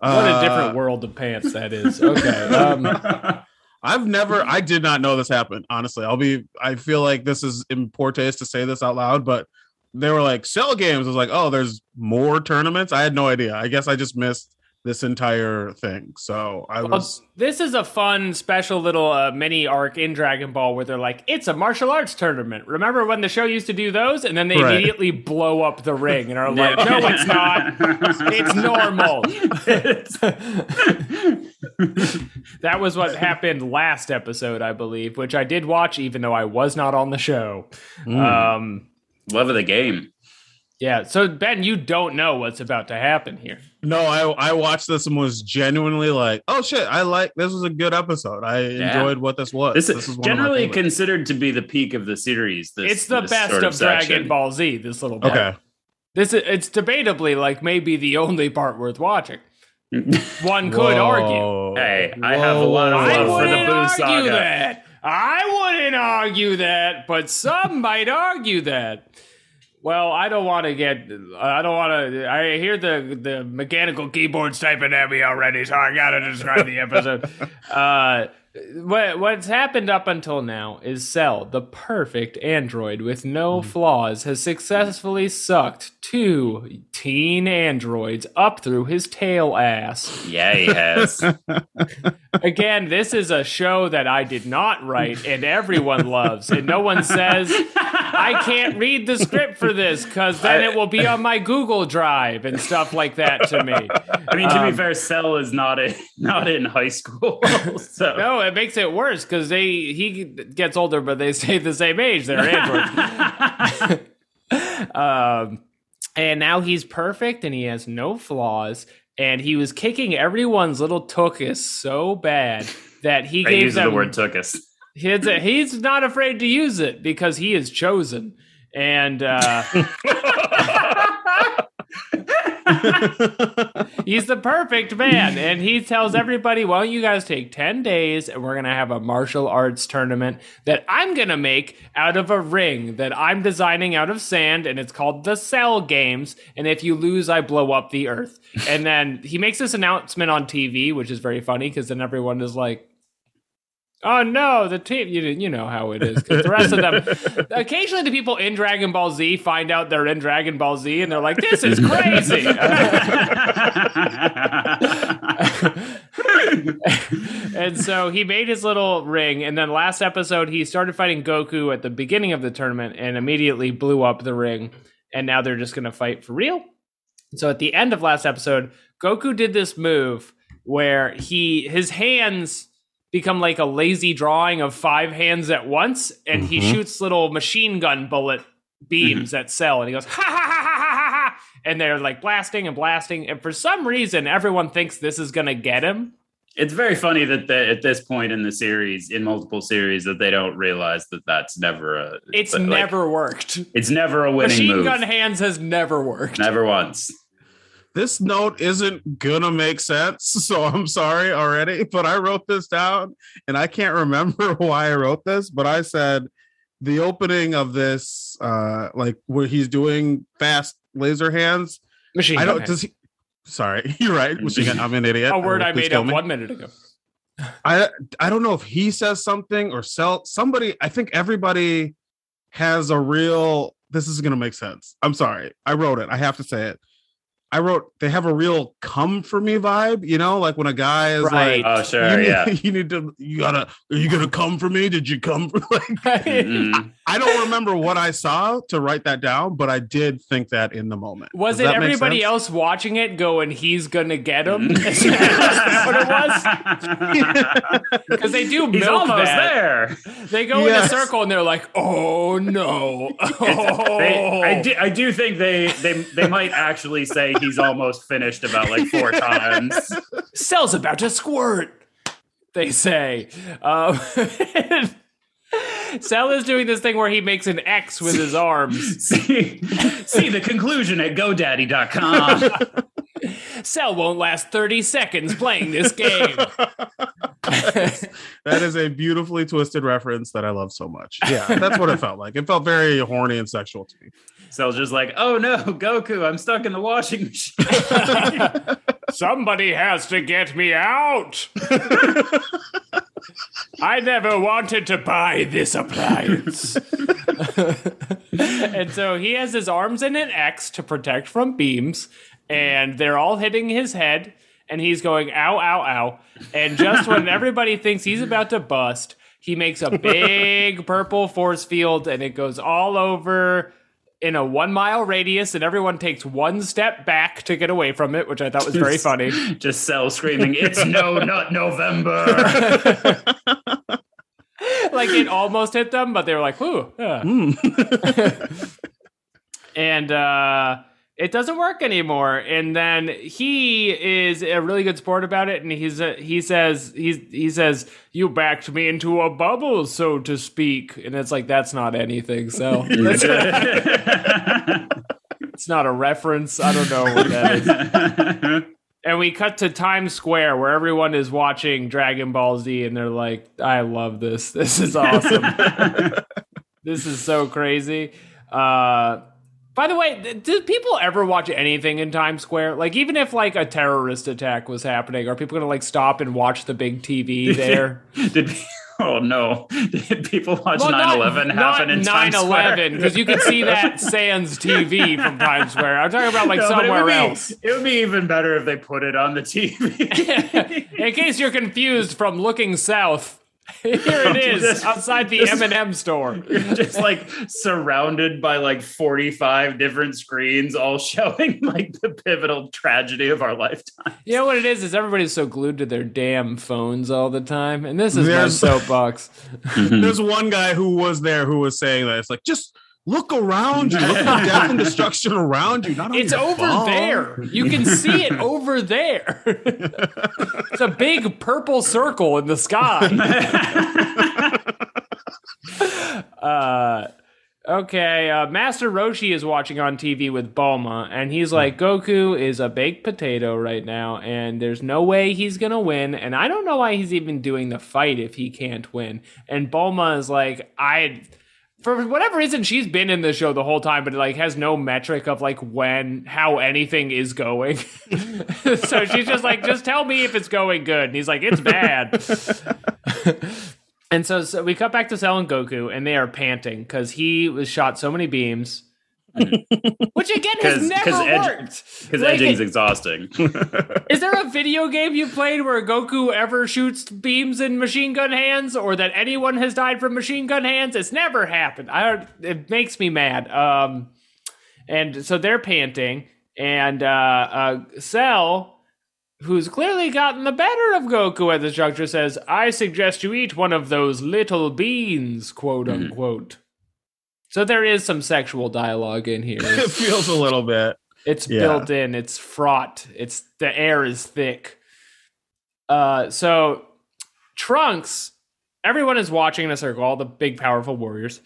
what a Uh, different world of pants that is. Okay. Um, I've never, I did not know this happened. Honestly, I'll be, I feel like this is taste to say this out loud, but they were like cell games. I was like, oh, there's more tournaments. I had no idea. I guess I just missed this entire thing. So I well, was, this is a fun, special little uh, mini arc in Dragon Ball where they're like, it's a martial arts tournament. Remember when the show used to do those? And then they Right. immediately blow up the ring and are like, no, it's not. It's normal. that was what happened last episode, I believe, which I did watch even though I was not on the show. Mm. Um, Love of the game. Yeah. So Ben, you don't know what's about to happen here. No, I I watched this and was genuinely like, oh shit, I like this was a good episode. I Yeah. enjoyed what this was. This, This, is is one of my generally considered to be the peak of the series. This, it's the this best sort of, Dragon. Ball Z. This little bit. okay. This is it's debatably like maybe the only part worth watching. One could Whoa. argue. Hey, I have a lot of love for the wouldn't Buu argue saga. that. I wouldn't argue that, but some might argue that. Well, I don't want to get. I don't want to. I hear the the mechanical keyboards typing at me already, so I gotta describe the episode. uh, what what's happened up until now is Cell, the perfect android with no flaws, has successfully sucked two teen androids up through his tail ass. Yeah, he has. Again, this is a show that I did not write and everyone loves. And no one says, I can't read the script for this because then it will be on my Google Drive and stuff like that to me. I mean, to Um, be fair, Cell is not in, not in high school, so No, it makes it worse because they he gets older, but they stay the same age. They're androids. um, and now he's perfect and he has no flaws. And he was kicking everyone's little tuchus so bad that he I gave use them the word tookus. He's, he's not afraid to use it because he is chosen. And uh, he's the perfect man. And he tells everybody, well, you guys take 10 days and we're going to have a martial arts tournament that I'm going to make out of a ring that I'm designing out of sand. And it's called the Cell Games. And if you lose, I blow up the earth. And then he makes this announcement on TV, which is very funny because then everyone is like, Oh no, the team you you know how it is. the rest of them occasionally the people in Dragon Ball Z find out they're in Dragon Ball Z and they're like, this is crazy. and so he made his little ring, and then last episode he started fighting Goku at the beginning of the tournament and immediately blew up the ring. And now they're just gonna fight for real. So at the end of last episode, Goku did this move where he his hands become like a lazy drawing of five hands at once, and he Mhm. shoots little machine gun bullet beams at Cell, and he goes ha ha ha ha ha ha, ha, and they're like blasting and blasting, and for some reason, everyone thinks this is gonna get him. it's very funny that the, at this point in the series, in multiple series, that they don't realize that that's never a. It's like, never worked. It's never a winning Machine move. gun hands has never worked. Never once. This note isn't gonna make sense, so I'm sorry already. But I wrote this down and I can't remember why I wrote this, but I said the opening of this, uh, like where he's doing fast laser hands. Machine I don't hands. does he sorry, you're right. Machine gun- I'm an idiot. a word I Please made up me. one minute ago. I I don't know if he says something or sell somebody. I think everybody has a real. This is gonna make sense. I'm sorry. I wrote it. I have to say it. I wrote they have a real come for me vibe. You know, like when a guy is Right. like, Oh, you, sure. need, Yeah. you need to. You gotta. Are you gonna come for me? Did you come for like? Mm-mm. I don't remember what I saw to write that down, but I did think that in the moment. Was Does it everybody else watching it going, he's gonna get him? Mm-hmm. Is that what it was? Because they do He's milk almost that. there. They go in a circle and they're like, "Oh no!" Oh. They, I, do, I do think they, they they might actually say he's almost finished about like four times. Cell's about to squirt. They say. Um, Cell is doing this thing where he makes an X with his arms. see, see the conclusion at GoDaddy.com. Cell won't last thirty seconds playing this game. That is a beautifully twisted reference that I love so much. Yeah, that's what it felt like. It felt very horny and sexual to me. Cell's just like, oh no, Goku, I'm stuck in the washing machine. Somebody has to get me out. I never wanted to buy this appliance. and so he has his arms in an X to protect from beams, and they're all hitting his head, and he's going, ow, ow, ow. And just when everybody thinks he's about to bust, he makes a big purple force field, and it goes all over in a one mile radius, and everyone takes one step back to get away from it, which I thought was very funny. just Cell screaming, it's no nut November. like it almost hit them, but they were like, "Whoo!" yeah." Hmm. and uh, it doesn't work anymore. And then he is a really good sport about it, and he's uh, he says he's he says you backed me into a bubble, so to speak, and it's like that's not anything. So it's not a reference. I don't know what that is. And we cut to Times Square where everyone is watching Dragon Ball Z and they're like, I love this. This is awesome. this is so crazy. Uh, by the way, th- do people ever watch anything in Times Square? Like, even if like a terrorist attack was happening, are people gonna like stop and watch the big TV there? Did oh no? Did people watch Well, 9/11 happen in Times Square? 9/11 because you could see that sans TV from Times Square. I'm talking about like No, but it somewhere be- else. It would be even better if they put it on the TV. In case you're confused from looking south, here it is Just- outside the just- M&M store. just like surrounded by like 45 different screens all showing like the pivotal tragedy of our lifetime. You know what it is? Is everybody's so glued to their damn phones all the time, and this is There's- my soapbox. There's one guy who was there who was saying that it's like just look around you, look at the death and destruction around you. Not It's over phone. there. You can see it over there. it's a big purple circle in the sky. uh, okay, uh, Master Roshi is watching on TV with Bulma, and he's like, Goku is a baked potato right now, and there's no way he's gonna win. And I don't know why he's even doing the fight if he can't win. And Bulma is like, I. For whatever reason, she's been in the show the whole time, but like has no metric of like when, how anything is going. so she's just like, just tell me if it's going good. And he's like, it's bad. And so, so we cut back to Cell and Goku, and they are panting because he was shot so many beams, which again has never 'cause worked. Because Like, edging's exhausting. is there a video game you played where Goku ever shoots beams in machine gun hands, or that anyone has died from machine gun hands? It's never happened. I don't, it makes me mad. Um, and so they're panting, and uh, uh, Cell who's clearly gotten the better of Goku at this juncture, says, I suggest you eat one of those little beans, quote unquote. So there is some sexual dialogue in here. It feels a little bit. It's Yeah. built in, it's fraught, it's the air is thick. Uh so Trunks, everyone is watching in a circle, all the big powerful warriors.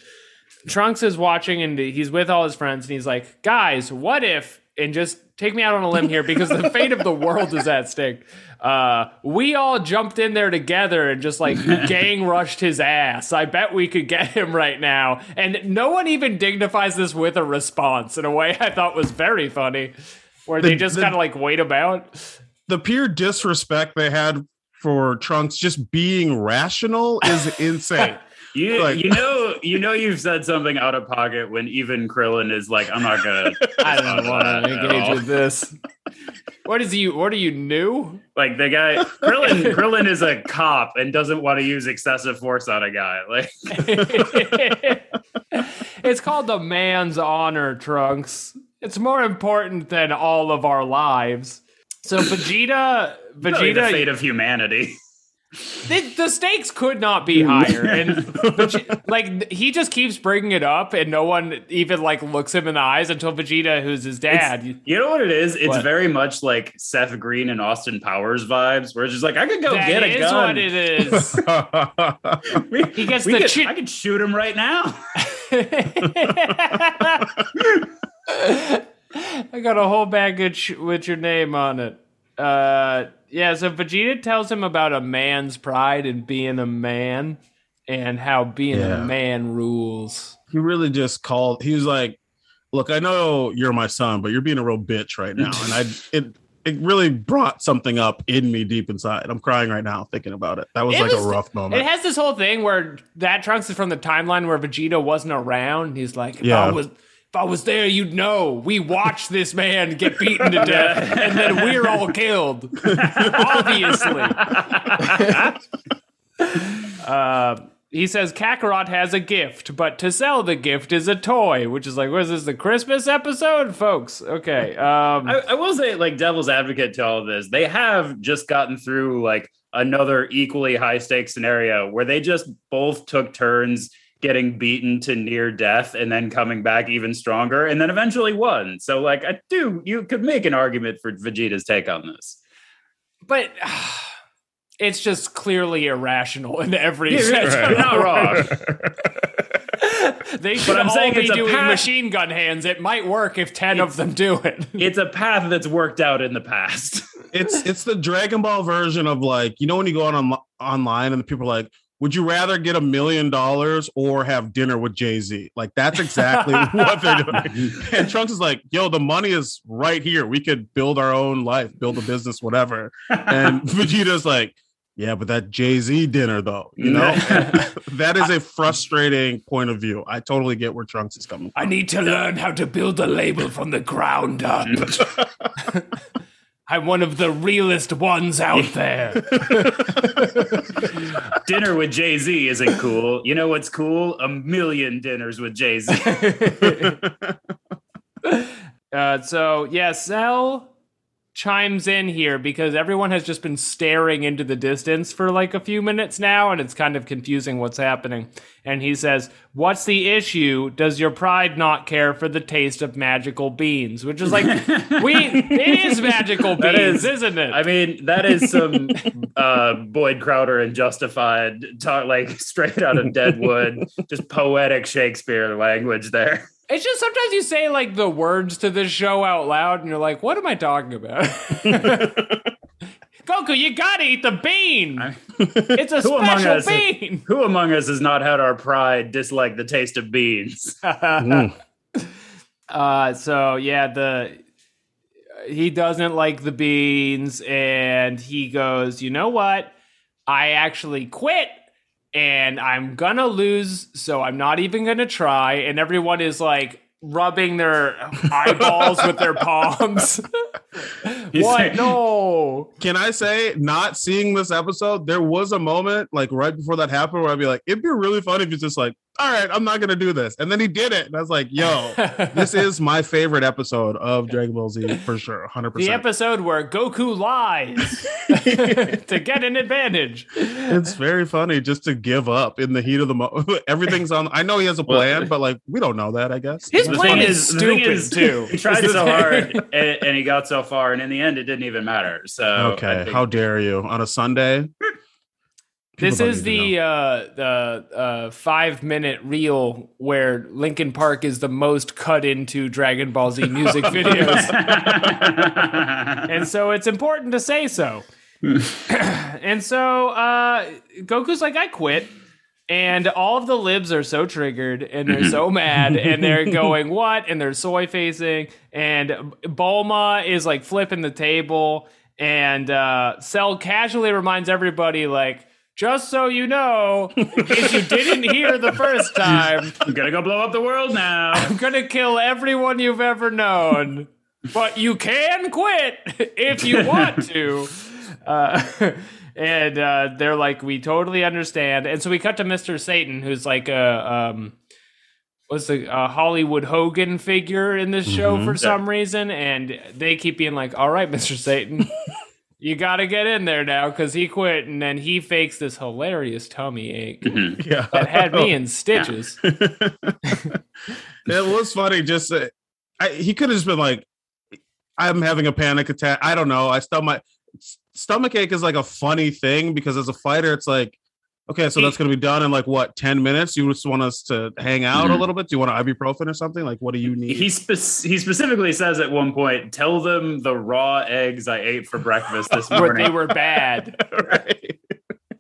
Trunks is watching and he's with all his friends and he's like, "Guys, what if and just take me out on a limb here because the fate of the world is at stake. Uh, we all jumped in there together and just like gang rushed his ass. I bet we could get him right now. And no one even dignifies this with a response in a way I thought was very funny, where they just the- kind of like wait about. The pure disrespect they had for Trunks just being rational is insane. You Like- you know you know you've said something out of pocket when even Krillin is like, I'm not gonna I don't wanna engage with this. What is you? What are you new? like the guy Krillin Krillin is a cop and doesn't want to use excessive force on a guy. Like it's called the man's honor, Trunks. It's more important than all of our lives. So Vegeta, really the Vegeta, fate of humanity. The, the stakes could not be higher, and Vege- like he just keeps bringing it up, and no one even like looks him in the eyes until Vegeta, who's his dad. You know what it is? It's What? very much like Seth Green and Austin Powers vibes, where it's just like I could go That get a gun. what it is. We- He gets the could- I could shoot him right now. I got a whole ch- with your name on it. Uh, yeah, so Vegeta tells him about a man's pride and being a man and how being Yeah. a man rules. he really just called. He was like, "Look, I know you're my son, but you're being a real bitch right now." And I it it really brought something up in me deep inside. I'm crying right now thinking about it. That was It like was- a rough moment. It has this whole thing where that Trunks is from the timeline where Vegeta wasn't around. He's like, Yeah. I was if I was there, you'd know. We watched this man get beaten to death, and then we're all killed. Obviously. uh, he says Kakarot has a gift, but to sell the gift is a toy, which is like, what is this, the Christmas episode, folks? Okay. Um, I, I will say, like devil's advocate to all of this, they have just gotten through like another equally high stakes scenario where they just both took turns getting beaten to near death and then coming back even stronger and then eventually won. So like I do you could make an argument for Vegeta's take on this. But it's just clearly irrational in every Yeah, sense. right. You're not wrong. They should I'm all saying be doing path- machine gun hands. It might work if ten of them do it. It's a path that's worked out in the past. it's it's the Dragon Ball version of like you know when you go on, online and the people are like, would you rather get a million dollars or have dinner with Jay Z? Like that's exactly what they're doing. And Trunks is like, yo, the money is right here. We could build our own life, build a business, whatever. And Vegeta's like, yeah, but that Jay Z dinner though, you know, that is a frustrating point of view. I totally get where Trunks is coming. From. I need to learn how to build a label from the ground up. I'm one of the realest ones out there. Dinner with Jay Z isn't cool. You know what's cool? A million dinners with Jay Z. Uh, so yeah, Cell chimes in here because everyone has just been staring into the distance for like a few minutes now, and it's kind of confusing what's happening. And he says, "What's the issue? Does your pride not care for the taste of magical beans?" Which is like, we it is magical beans, is- is, not it? I mean, that is some uh, Boyd Crowder and Justified talk, like straight out of Deadwood, just poetic Shakespeare language there. It's just sometimes you say like the words to this show out loud, and you're like, "What am I talking about?" Goku, you gotta eat the bean. It's a Who among special us- bean. Who among us has not had our pride dislike the taste of beans? Mm. Uh, so yeah, the he doesn't like the beans, and he goes, you know what? I actually quit, and I'm gonna lose, so I'm not even gonna try. And everyone is like rubbing their eyeballs with their palms. What? saying- No. Can I say, not seeing this episode, there was a moment like right before that happened where I'd be like, it'd be really fun if he's just like, all right, I'm not gonna do this. And then he did it. And I was like, yo, this is my favorite episode of Dragon Ball Z for sure. 100%. the episode where Goku lies to get an advantage. it's very funny just to give up in the heat of the moment. Everything's on. I know he has a plan, but like, we don't know that, I guess. His The plan is stupid is, too. He tried Is the so hard and, and he got so far, and in the end, it didn't even matter. So, okay. think- How dare you on a Sunday? This is the uh, the uh, five minute reel where Linkin Park is the most cut into Dragon Ball Z music videos, and so it's important to say so. and so uh, Goku's like, I quit. And all of the libs are so triggered and they're so mad and they're going, What? And they're soy facing. And Bulma is like flipping the table. And uh, Cell casually reminds everybody, like, just so you know, in case you didn't hear the first time, I'm gonna go blow up the world now. I'm gonna kill everyone you've ever known. But you can quit if you want to. Uh, and uh, they're like, we totally understand. And so we cut to Mr. Satan, who's like a um, was a, a Hollywood Hogan figure in this show for some reason, and they keep being like, "All right, Mr. Satan." You gotta get in there now because he quit, and then he fakes this hilarious tummy ache Yeah. that had me in stitches. it was funny. Just uh, I, he could have just been like, "I'm having a panic attack." I don't know. I stomach stomach ache is like a funny thing because as a fighter, it's like, okay, so that's going to be done in like what ten minutes. You just want us to hang out a Mhm. little bit? Do you want an ibuprofen or something? Like, what do you need? He spe- he specifically says at one point, "Tell them the raw eggs I ate for breakfast this morning." they were bad. right.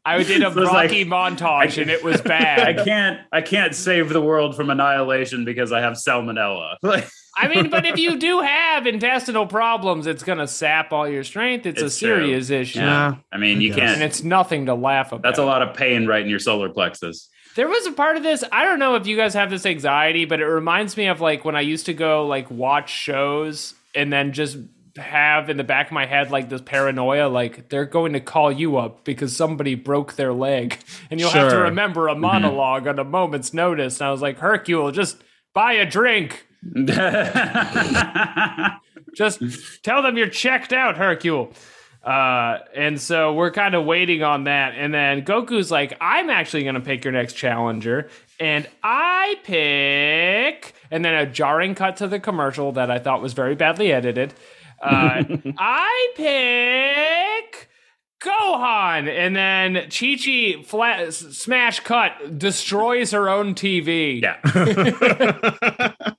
I did a So it's like- Rocky montage and it was bad. I can't I can't save the world from annihilation because I have salmonella. Like, I mean, but if you do have intestinal problems, it's going to sap all your strength. It's, a It's true. serious issue. Yeah. I mean, you guess. Can't. And it's nothing to laugh about. That's a lot of pain right in your solar plexus. There was a part of this. I don't know if you guys have this anxiety, but it reminds me of like when I used to go like watch shows and then just have in the back of my head like this paranoia like they're going to call you up because somebody broke their leg and you'll have to remember a monologue on a moment's notice. And I was like, Hercule, just buy a drink. Just tell them you're checked out, Hercule. Uh, and so we're kind of waiting on that. And then Goku's like, I'm actually going to pick your next challenger. And I pick, and then a jarring cut to the commercial that I thought was very badly edited. Uh, I pick Gohan, and then Chi Chi flat smash cut destroys her own TV. Yeah.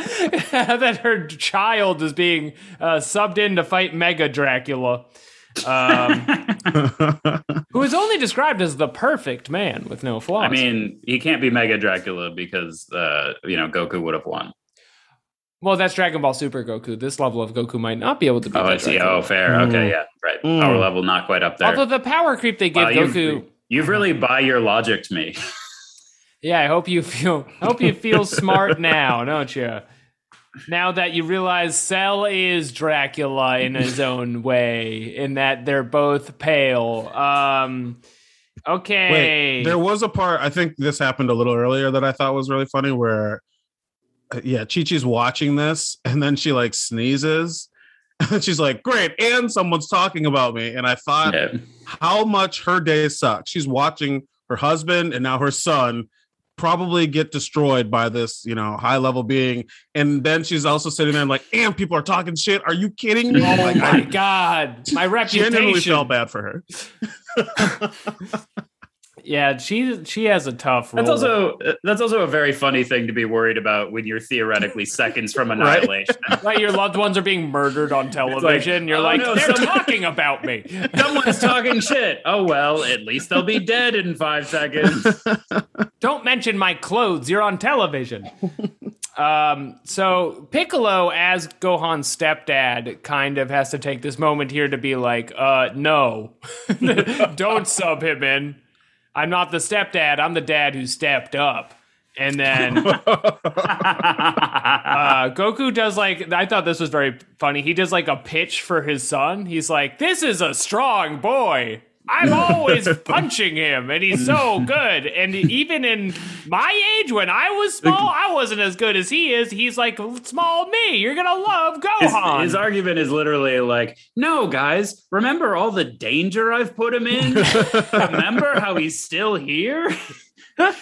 that her child is being uh, subbed in to fight Mega Dracula, um, who is only described as the perfect man with no flaws. I mean, he can't be Mega Dracula because uh, you know Goku would have won. Well, that's Dragon Ball Super Goku. This level of Goku might not be able to be. Oh, I see. Oh, fair. Mm. Okay, yeah, right. Mm. Power level not quite up there. Although the power creep they give Wow, you've, Goku. you've really buy your logic to me. Yeah, I hope you feel. I hope you feel smart now, don't you? Now that you realize Cell is Dracula in his own way, in that they're both pale. Um, okay. Wait, there was a part. I think this happened a little earlier that I thought was really funny. Where, Uh, yeah, Chi Chi's watching this, and then she like sneezes, and she's like, "Great!" And someone's talking about me, and I thought Yeah. how much her day sucks. She's watching her husband and now her son probably get destroyed by this, you know, high level being, and then she's also sitting there like, "And people are talking shit. Are you kidding me?" Oh my God, my reputation. genuinely felt bad for her. Yeah, she she has a tough role. That's also that's also a very funny thing to be worried about when you're theoretically seconds from Right. annihilation. like your loved ones are being murdered on television. You're oh like, no, they're talking about me. Someone's talking shit. Oh well, at least they'll be dead in five seconds. Don't mention my clothes. You're on television. um, so Piccolo, as Gohan's stepdad, kind of has to take this moment here to be like, uh, no, don't sub him in. I'm not the stepdad. I'm the dad who stepped up. And then uh, Goku does like I thought this was very funny. He does like a pitch for his son. He's like, "This is a strong boy. I'm always punching him, and he's so good. And even in my age, when I was small, I wasn't as good as he is. He's like small me. You're gonna love His, Gohan. his argument is literally like, "No, guys, remember all the danger I've put him in. remember how he's still here."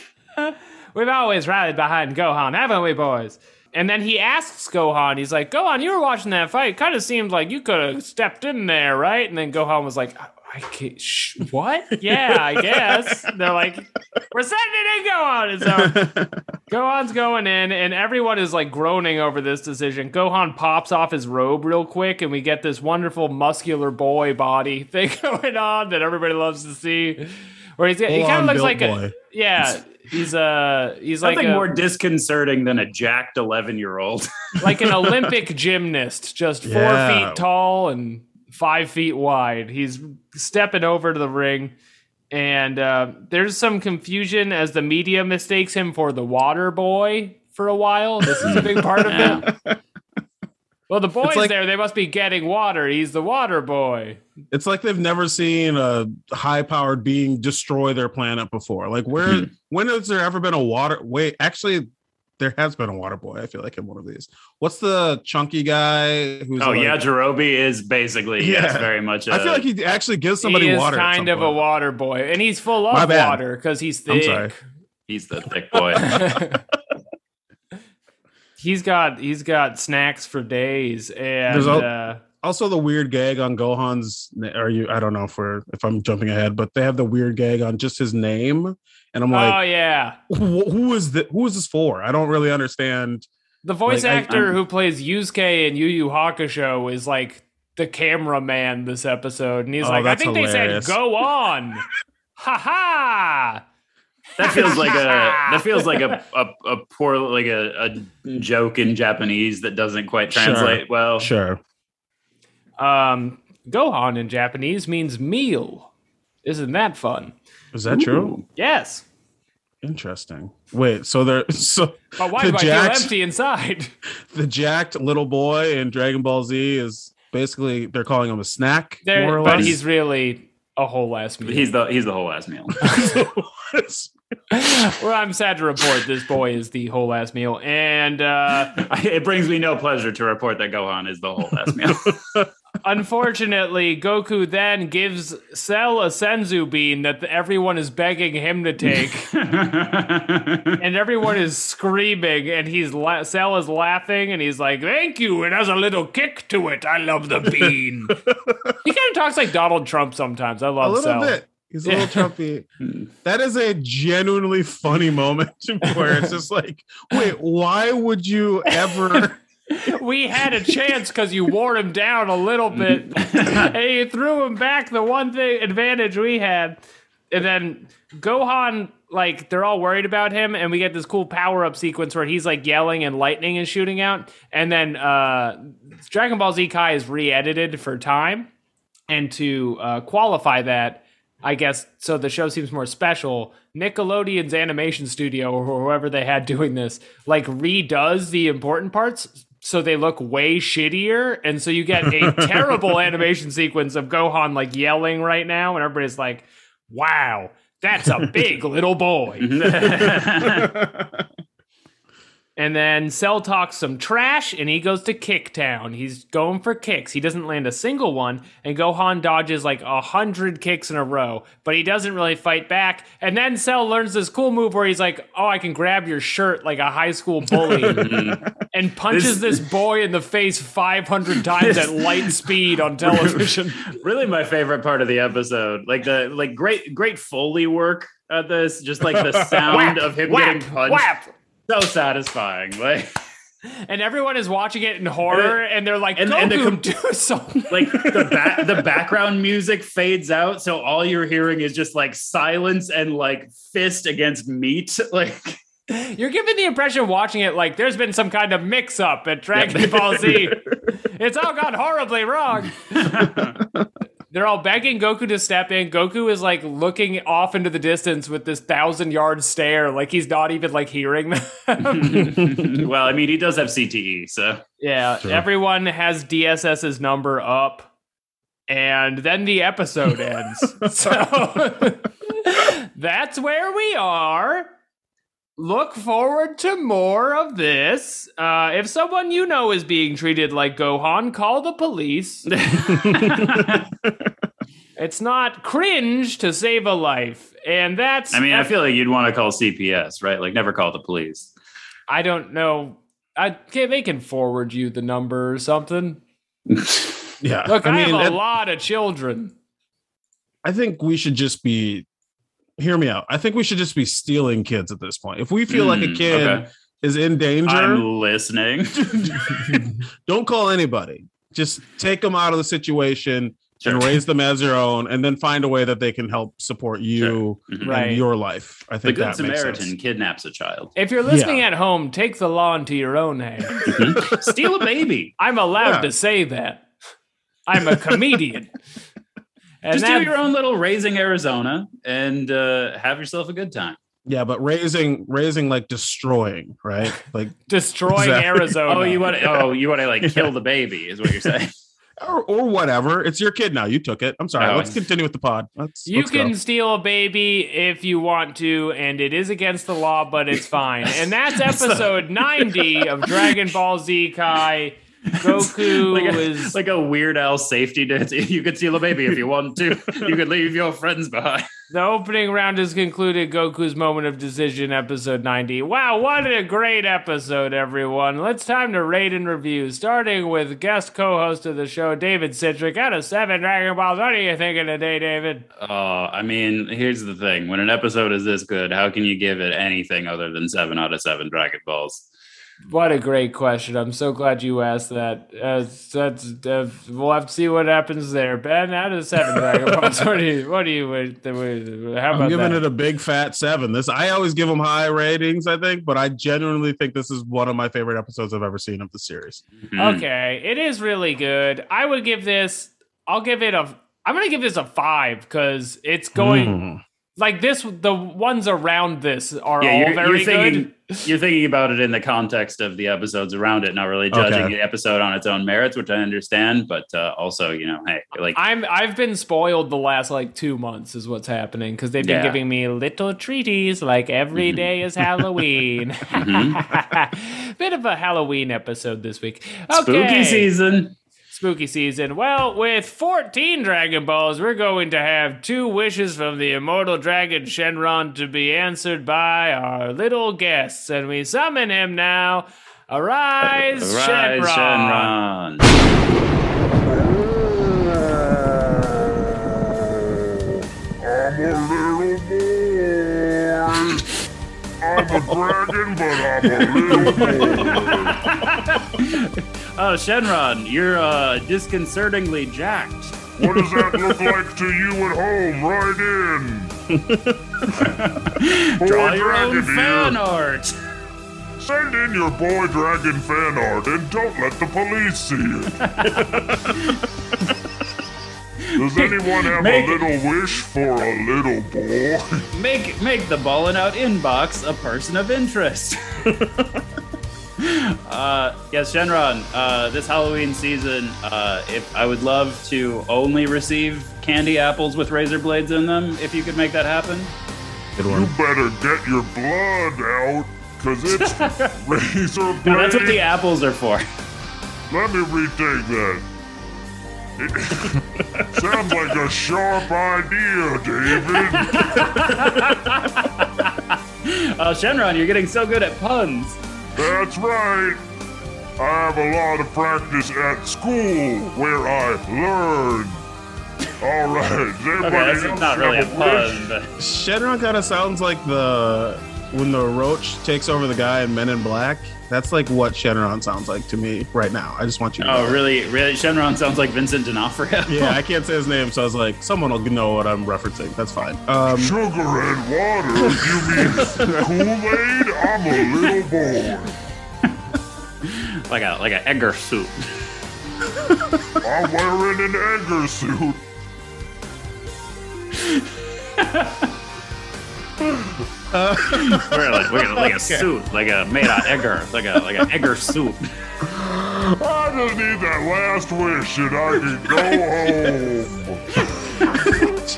We've always rallied behind Gohan, haven't we, boys? And then he asks Gohan, he's like, Gohan, you were watching that fight. Kind of seemed like you could have stepped in there, right? And then Gohan was like, I can't, sh- what? Yeah, I guess. They're like, we're sending in Gohan. And so Gohan's going in, and everyone is like groaning over this decision. Gohan pops off his robe real quick, and we get this wonderful muscular boy body thing going on that everybody loves to see. Where he's he kind of looks built like a yeah, he's uh he's like Nothing a, more disconcerting than a jacked eleven-year-old. like an Olympic gymnast, just four Yeah. feet tall and five feet wide. He's stepping over to the ring, and uh, there's some confusion as the media mistakes him for the water boy for a while. This is a big part of it. Well, the boys like- there, they must be getting water. He's the water boy. It's like they've never seen a high powered being destroy their planet before. Like, where, Hmm. when has there ever been a water? Wait, actually, there has been a water boy. I feel like in one of these. What's the chunky guy who's? oh like- yeah, Jirobi is basically yes, Yeah. very much. I I feel like he actually gives somebody he is water. at kind some of a water boy, and he's full of water because he's I'm thick. sorry. he's the thick boy. he's got he's got snacks for days, and There's al- uh, Also, the weird gag on Gohan's. Are you? I don't know if we're if I'm jumping ahead, but they have the weird gag on just his name, and I'm like, oh yeah, who is the Who is this for? I don't really understand. the voice Like, actor I'm- who plays Yusuke in Yu Yu Hakusho is like the cameraman this episode, and he's Oh, like, I think hilarious. they said go on, ha ha. That feels like a that feels like a a, a poor like a, a joke in Japanese that doesn't quite Sure. translate well. Sure. Um, Gohan in Japanese means meal. Isn't that fun? Is that true? Yes. Interesting. Wait, so there, so But why The do I Jax- feel empty inside? the jacked little boy in Dragon Ball Z is basically they're calling him a snack, There, more or but less. he's really a whole ass meal. He's the he's the whole ass meal. well, I'm sad to report this boy is the whole ass meal, and uh, it brings me no pleasure to report that Gohan is the whole ass meal. Unfortunately, Goku then gives Cell a senzu bean that everyone is begging him to take, and everyone is screaming, and he's la- Cell is laughing, and he's like, "Thank you." It has a little kick to it. I love the bean. he kind of talks like Donald Trump sometimes. I love a little Cell. bit. He's a little Trumpy. That is a genuinely funny moment where it's just like, wait, why would you ever? we had a chance because you wore him down a little bit and you threw him back the one thing advantage we had and then gohan like they're all worried about him and we get this cool power-up sequence where he's like yelling and lightning is shooting out and then uh dragon ball z kai is re-edited for time and to uh, qualify that I guess so the show seems more special. Nickelodeon's animation studio or whoever they had doing this like redoes the important parts so they look way shittier and so you get a terrible animation sequence of Gohan like yelling right now and everybody's like, "Wow, that's a big little boy." And then Cell talks some trash and he goes to Kick Town. He's going for kicks. He doesn't land a single one, and Gohan dodges like a hundred kicks in a row, but he doesn't really fight back. And then Cell learns this cool move where he's like, Oh, I can grab your shirt like a high school bully and punches this, boy in the face 500 times at light speed on television. really my favorite part of the episode like the like great great foley work at this just like the sound Whap, of him whap, getting punched whap. So satisfying like And everyone is watching it in horror and they're like, and- and the com- do something. like the ba- the background music fades out so all you're hearing is just like silence and like fist against meat like You're giving the impression watching it like there's been some kind of mix up at Dragon Ball Z. it's all gone horribly wrong. They're all begging Goku to step in. Goku is like looking off into the distance with this thousand yard stare, like he's not even like hearing them. well i mean he does have cte so yeah, Sure. everyone has DSS's number up, and then the episode ends. so that's where we are. Look forward to more of this. Uh, if someone you know is being treated like Gohan, call the police. it's not cringe to save a life, and that's. i mean i feel like you'd want to call cps right like never call the police I don't know. I okay, they can forward you the number or something. Yeah. Look, I, I mean, have a at- lot of children. I think we should just be. Hear me out. I think we should just be stealing kids at this point. If we feel like a Mm, kid okay. is in danger, i'm listening don't call anybody. Just take them out of the situation Sure. and raise them as your own, and then find a way that they can help support you Mhm. and Right. your life. I think the think good that makes samaritan sense. kidnaps a child If you're listening at home, take the law into your own hands. steal a baby I'm allowed Yeah. to say that. I'm a comedian. and just that, do your own little raising Arizona and uh, have yourself a good time. Yeah, but raising, raising like destroying, right? Like, destroying Exactly. Arizona. Oh, you want to? Oh, you want to like kill the baby? Is what you're saying? or, or whatever. It's your kid now. You took it. I'm sorry. Oh. Let's continue with the pod. Let's, You let's can go. steal a baby if you want to, and it is against the law, but it's fine. And that's episode 90 of Dragon Ball Z Kai. Goku like a, is like a weird Al safety net. You could steal a baby if you want to. You could leave your friends behind. The opening round has concluded Goku's moment of decision, episode 90. Wow, what a great episode, everyone. Let's time to rate and review, starting with guest co host of the show, David Citric. Out of seven Dragon Balls, what are you thinking today, David? Oh, I mean, here's the thing: when an episode is this good, how can you give it anything other than seven out of seven Dragon Balls? What a great question. I'm so glad you asked that. Uh, that's, uh, we'll have to see what happens there. Ben, out of seven Dragon Balls, what do you, what do you, how about I'm giving that? it a big fat seven. This I always give them high ratings, I think, but I genuinely think this is one of my favorite episodes I've ever seen of the series. Mhm. Okay, it is really good. I would give this. I'll give it a. I'm gonna give this a five because it's going Mm. like this. The ones around this are Yeah, all you're, very you're thinking good. You're thinking about it in the context of the episodes around it, not really judging Okay. the episode on its own merits, which I understand. But uh, also, you know, hey, like I'm. I've been spoiled the last like two months is what's happening because they've been Yeah. giving me little treaties like every Mhm. day is Halloween. Mm-hmm. Bit of a Halloween episode this week. spooky Okay. season. Spooky season? Well, with 14 Dragon Balls, we're going to have two wishes from the immortal dragon Shenron to be answered by our little guests, and we summon him now. Arise, Rise, Shenron. Shenron. I'm a dragon, but I'm a little boy. Oh, Shenron, you're uh, disconcertingly jacked. What does that look like to you at home? Right in. Boy Draw your own Dragon fan here. art. Send in your boy dragon fan art and don't let the police see it. Does anyone have Make- a little wish for a little boy? Make make the ballin' out inbox a person of interest. uh, yes, Shenron. Uh, this Halloween season, uh, if I would love to only receive candy apples with razor blades in them, if you could make that happen. Good You better get your blood out, cause it's razor blades. No, that's what the apples are for. Let me retake that. It sounds like a sharp idea, David. Uh, Shenron, you're getting so good at puns. That's right. I have a lot of practice at school where I learn. All right, does Okay, everybody that's not really a have wish? pun, but Shenron kind of sounds like the when the roach takes over the guy in Men in Black. That's like what Shenron sounds like to me right now. I just want you to know. oh, really? Really? Shenron sounds like Vincent D'Onofrio. Yeah, I can't say his name, so I was like, someone will know what I'm referencing. That's fine. Um, Sugar and water? You mean Kool-Aid? I'm a little boy. like a like a Edgar suit. I'm wearing an Edgar suit. We're like, we're like a suit, like a made out Edgar, like a like an Edgar suit. I just need that last wish and I can go home.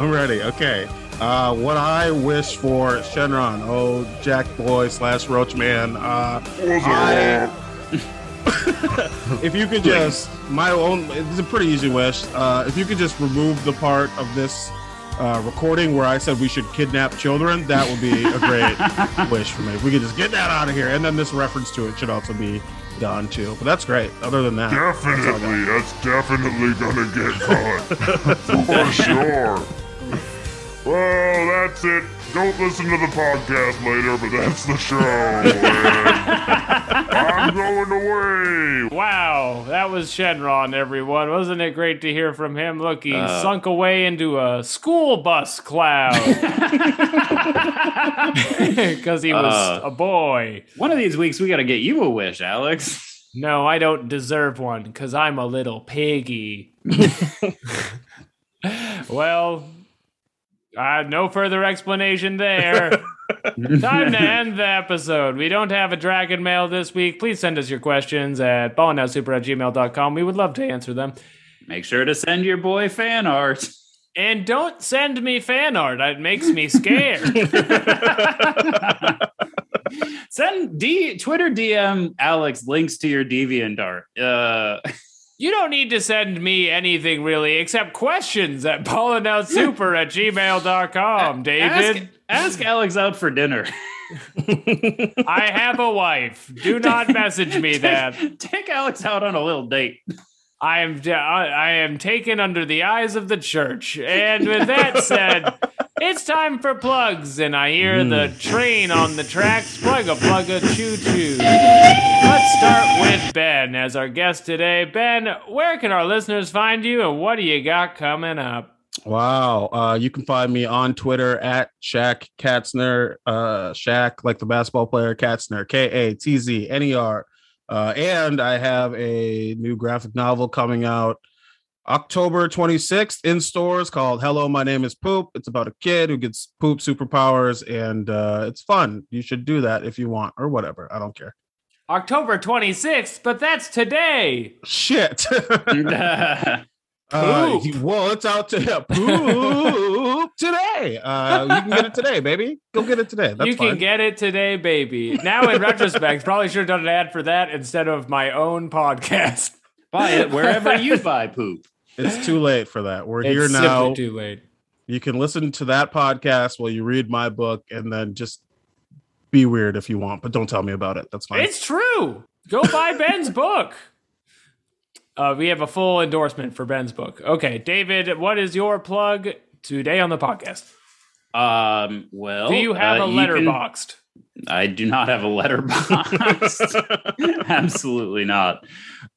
I'm ready. Okay. Uh, what I wish for Shenron, oh Jack Boy slash Roach Man. Uh, Was I- it if you could just my own, it's a pretty easy wish. Uh, if you could just remove the part of this uh, recording where I said we should kidnap children, that would be a great wish for me. If we could just get that out of here, and then this reference to it should also be done too. But that's great. Other than that, that's all I got. Definitely, that's definitely gonna get caught. For sure. Well, that's it. Don't listen to the podcast later, but that's the show. And I'm going away. Wow, that was Shenron, everyone. Wasn't it great to hear from him? Look, he Uh. sunk away into a school bus cloud because he was Uh. a boy. One of these weeks, we got to get you a wish, Alex. No, I don't deserve one because I'm a little piggy. well, uh, no further explanation there. Time to end the episode. We don't have a dragon mail this week. Please send us your questions at ballinoutsuper at gmail.com. We would love to answer them. Make sure to send your boy fan art. And don't send me fan art. It makes me scared. Send D Twitter DM Alex links to your DeviantArt. Uh, you don't need to send me anything really except questions at ballinoutsuper at gmail.com, David. ask, ask Alex out for dinner. I have a wife. Do not message me that. Take Alex out on a little date. I am I am taken under the eyes of the church. And with that said, it's time for plugs, and I hear the train on the tracks. Plug a plug a choo choo. Let's start with Ben as our guest today. Ben, where can our listeners find you, and what do you got coming up? Wow. Uh, you can find me on Twitter at Shaq Katzner. Uh, Shaq, like the basketball player, Katzner, K A T Z N E R. Uh, and I have a new graphic novel coming out October 26th in stores called Hello, My Name is Poop. It's about a kid who gets poop superpowers, and uh, it's fun. You should do that if you want, or whatever. I don't care. October 26th, but that's today. Shit. Uh, well, it's out to poop today. Uh, you can get it today, baby. Go get it today. That's you fine. can get it today, baby. Now, in retrospect, probably should have done an ad for that instead of my own podcast. Buy it wherever you buy poop. it's too late for that. We're It's here simply now. too late. You can listen to that podcast while you read my book, and then just be weird if you want, but don't tell me about it. That's fine. It's true. Go buy Ben's book. Uh, we have a full endorsement for Ben's book. Okay, David, what is your plug today on the podcast? Um, well, Do you have uh, a can- Letterboxd? I do not have a letterbox. Absolutely not.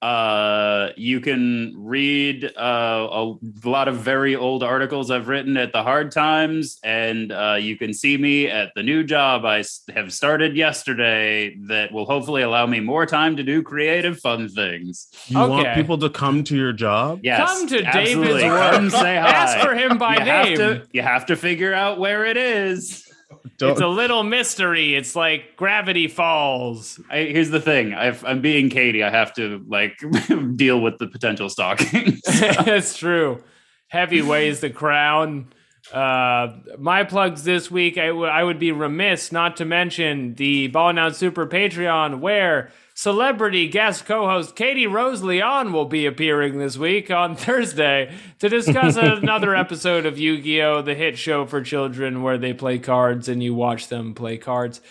Uh, you can read uh, a lot of very old articles I've written at the Hard Times, and uh, you can see me at the new job I have started yesterday that will hopefully allow me more time to do creative, fun things. you want people to come to your job? Yes, Come to absolutely. David's work. Come say hi. Ask for him by you name. Have to, you have to figure out where it is. Don't, It's a little mystery. It's like Gravity Falls. I, here's the thing. I've, I'm being Katie. I have to like deal with the potential stalking. It's true. Heavy weighs the crown. Uh, my plugs this week, I would- be remiss not to mention the Ballin' Out Super Patreon, where celebrity guest co-host Katie Rose Leon will be appearing this week on Thursday to discuss another episode of Yu-Gi-Oh, the hit show for children where they play cards and you watch them play cards.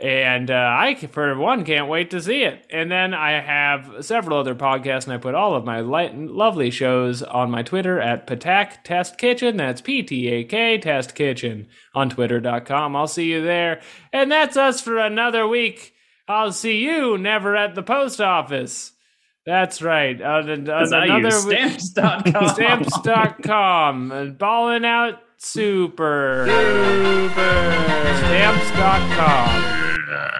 And uh, I, for one, can't wait to see it. And then I have several other podcasts, and I put all of my light, lovely shows on my Twitter at Ptak Test Kitchen. That's P T A K Test Kitchen on Twitter.com. I'll see you there. And that's us for another week. I'll see you never at the post office. That's right. Uh, uh, Because I another use week- stamps.com. Stamps.com. and Balling out super. Super. Stamps.com.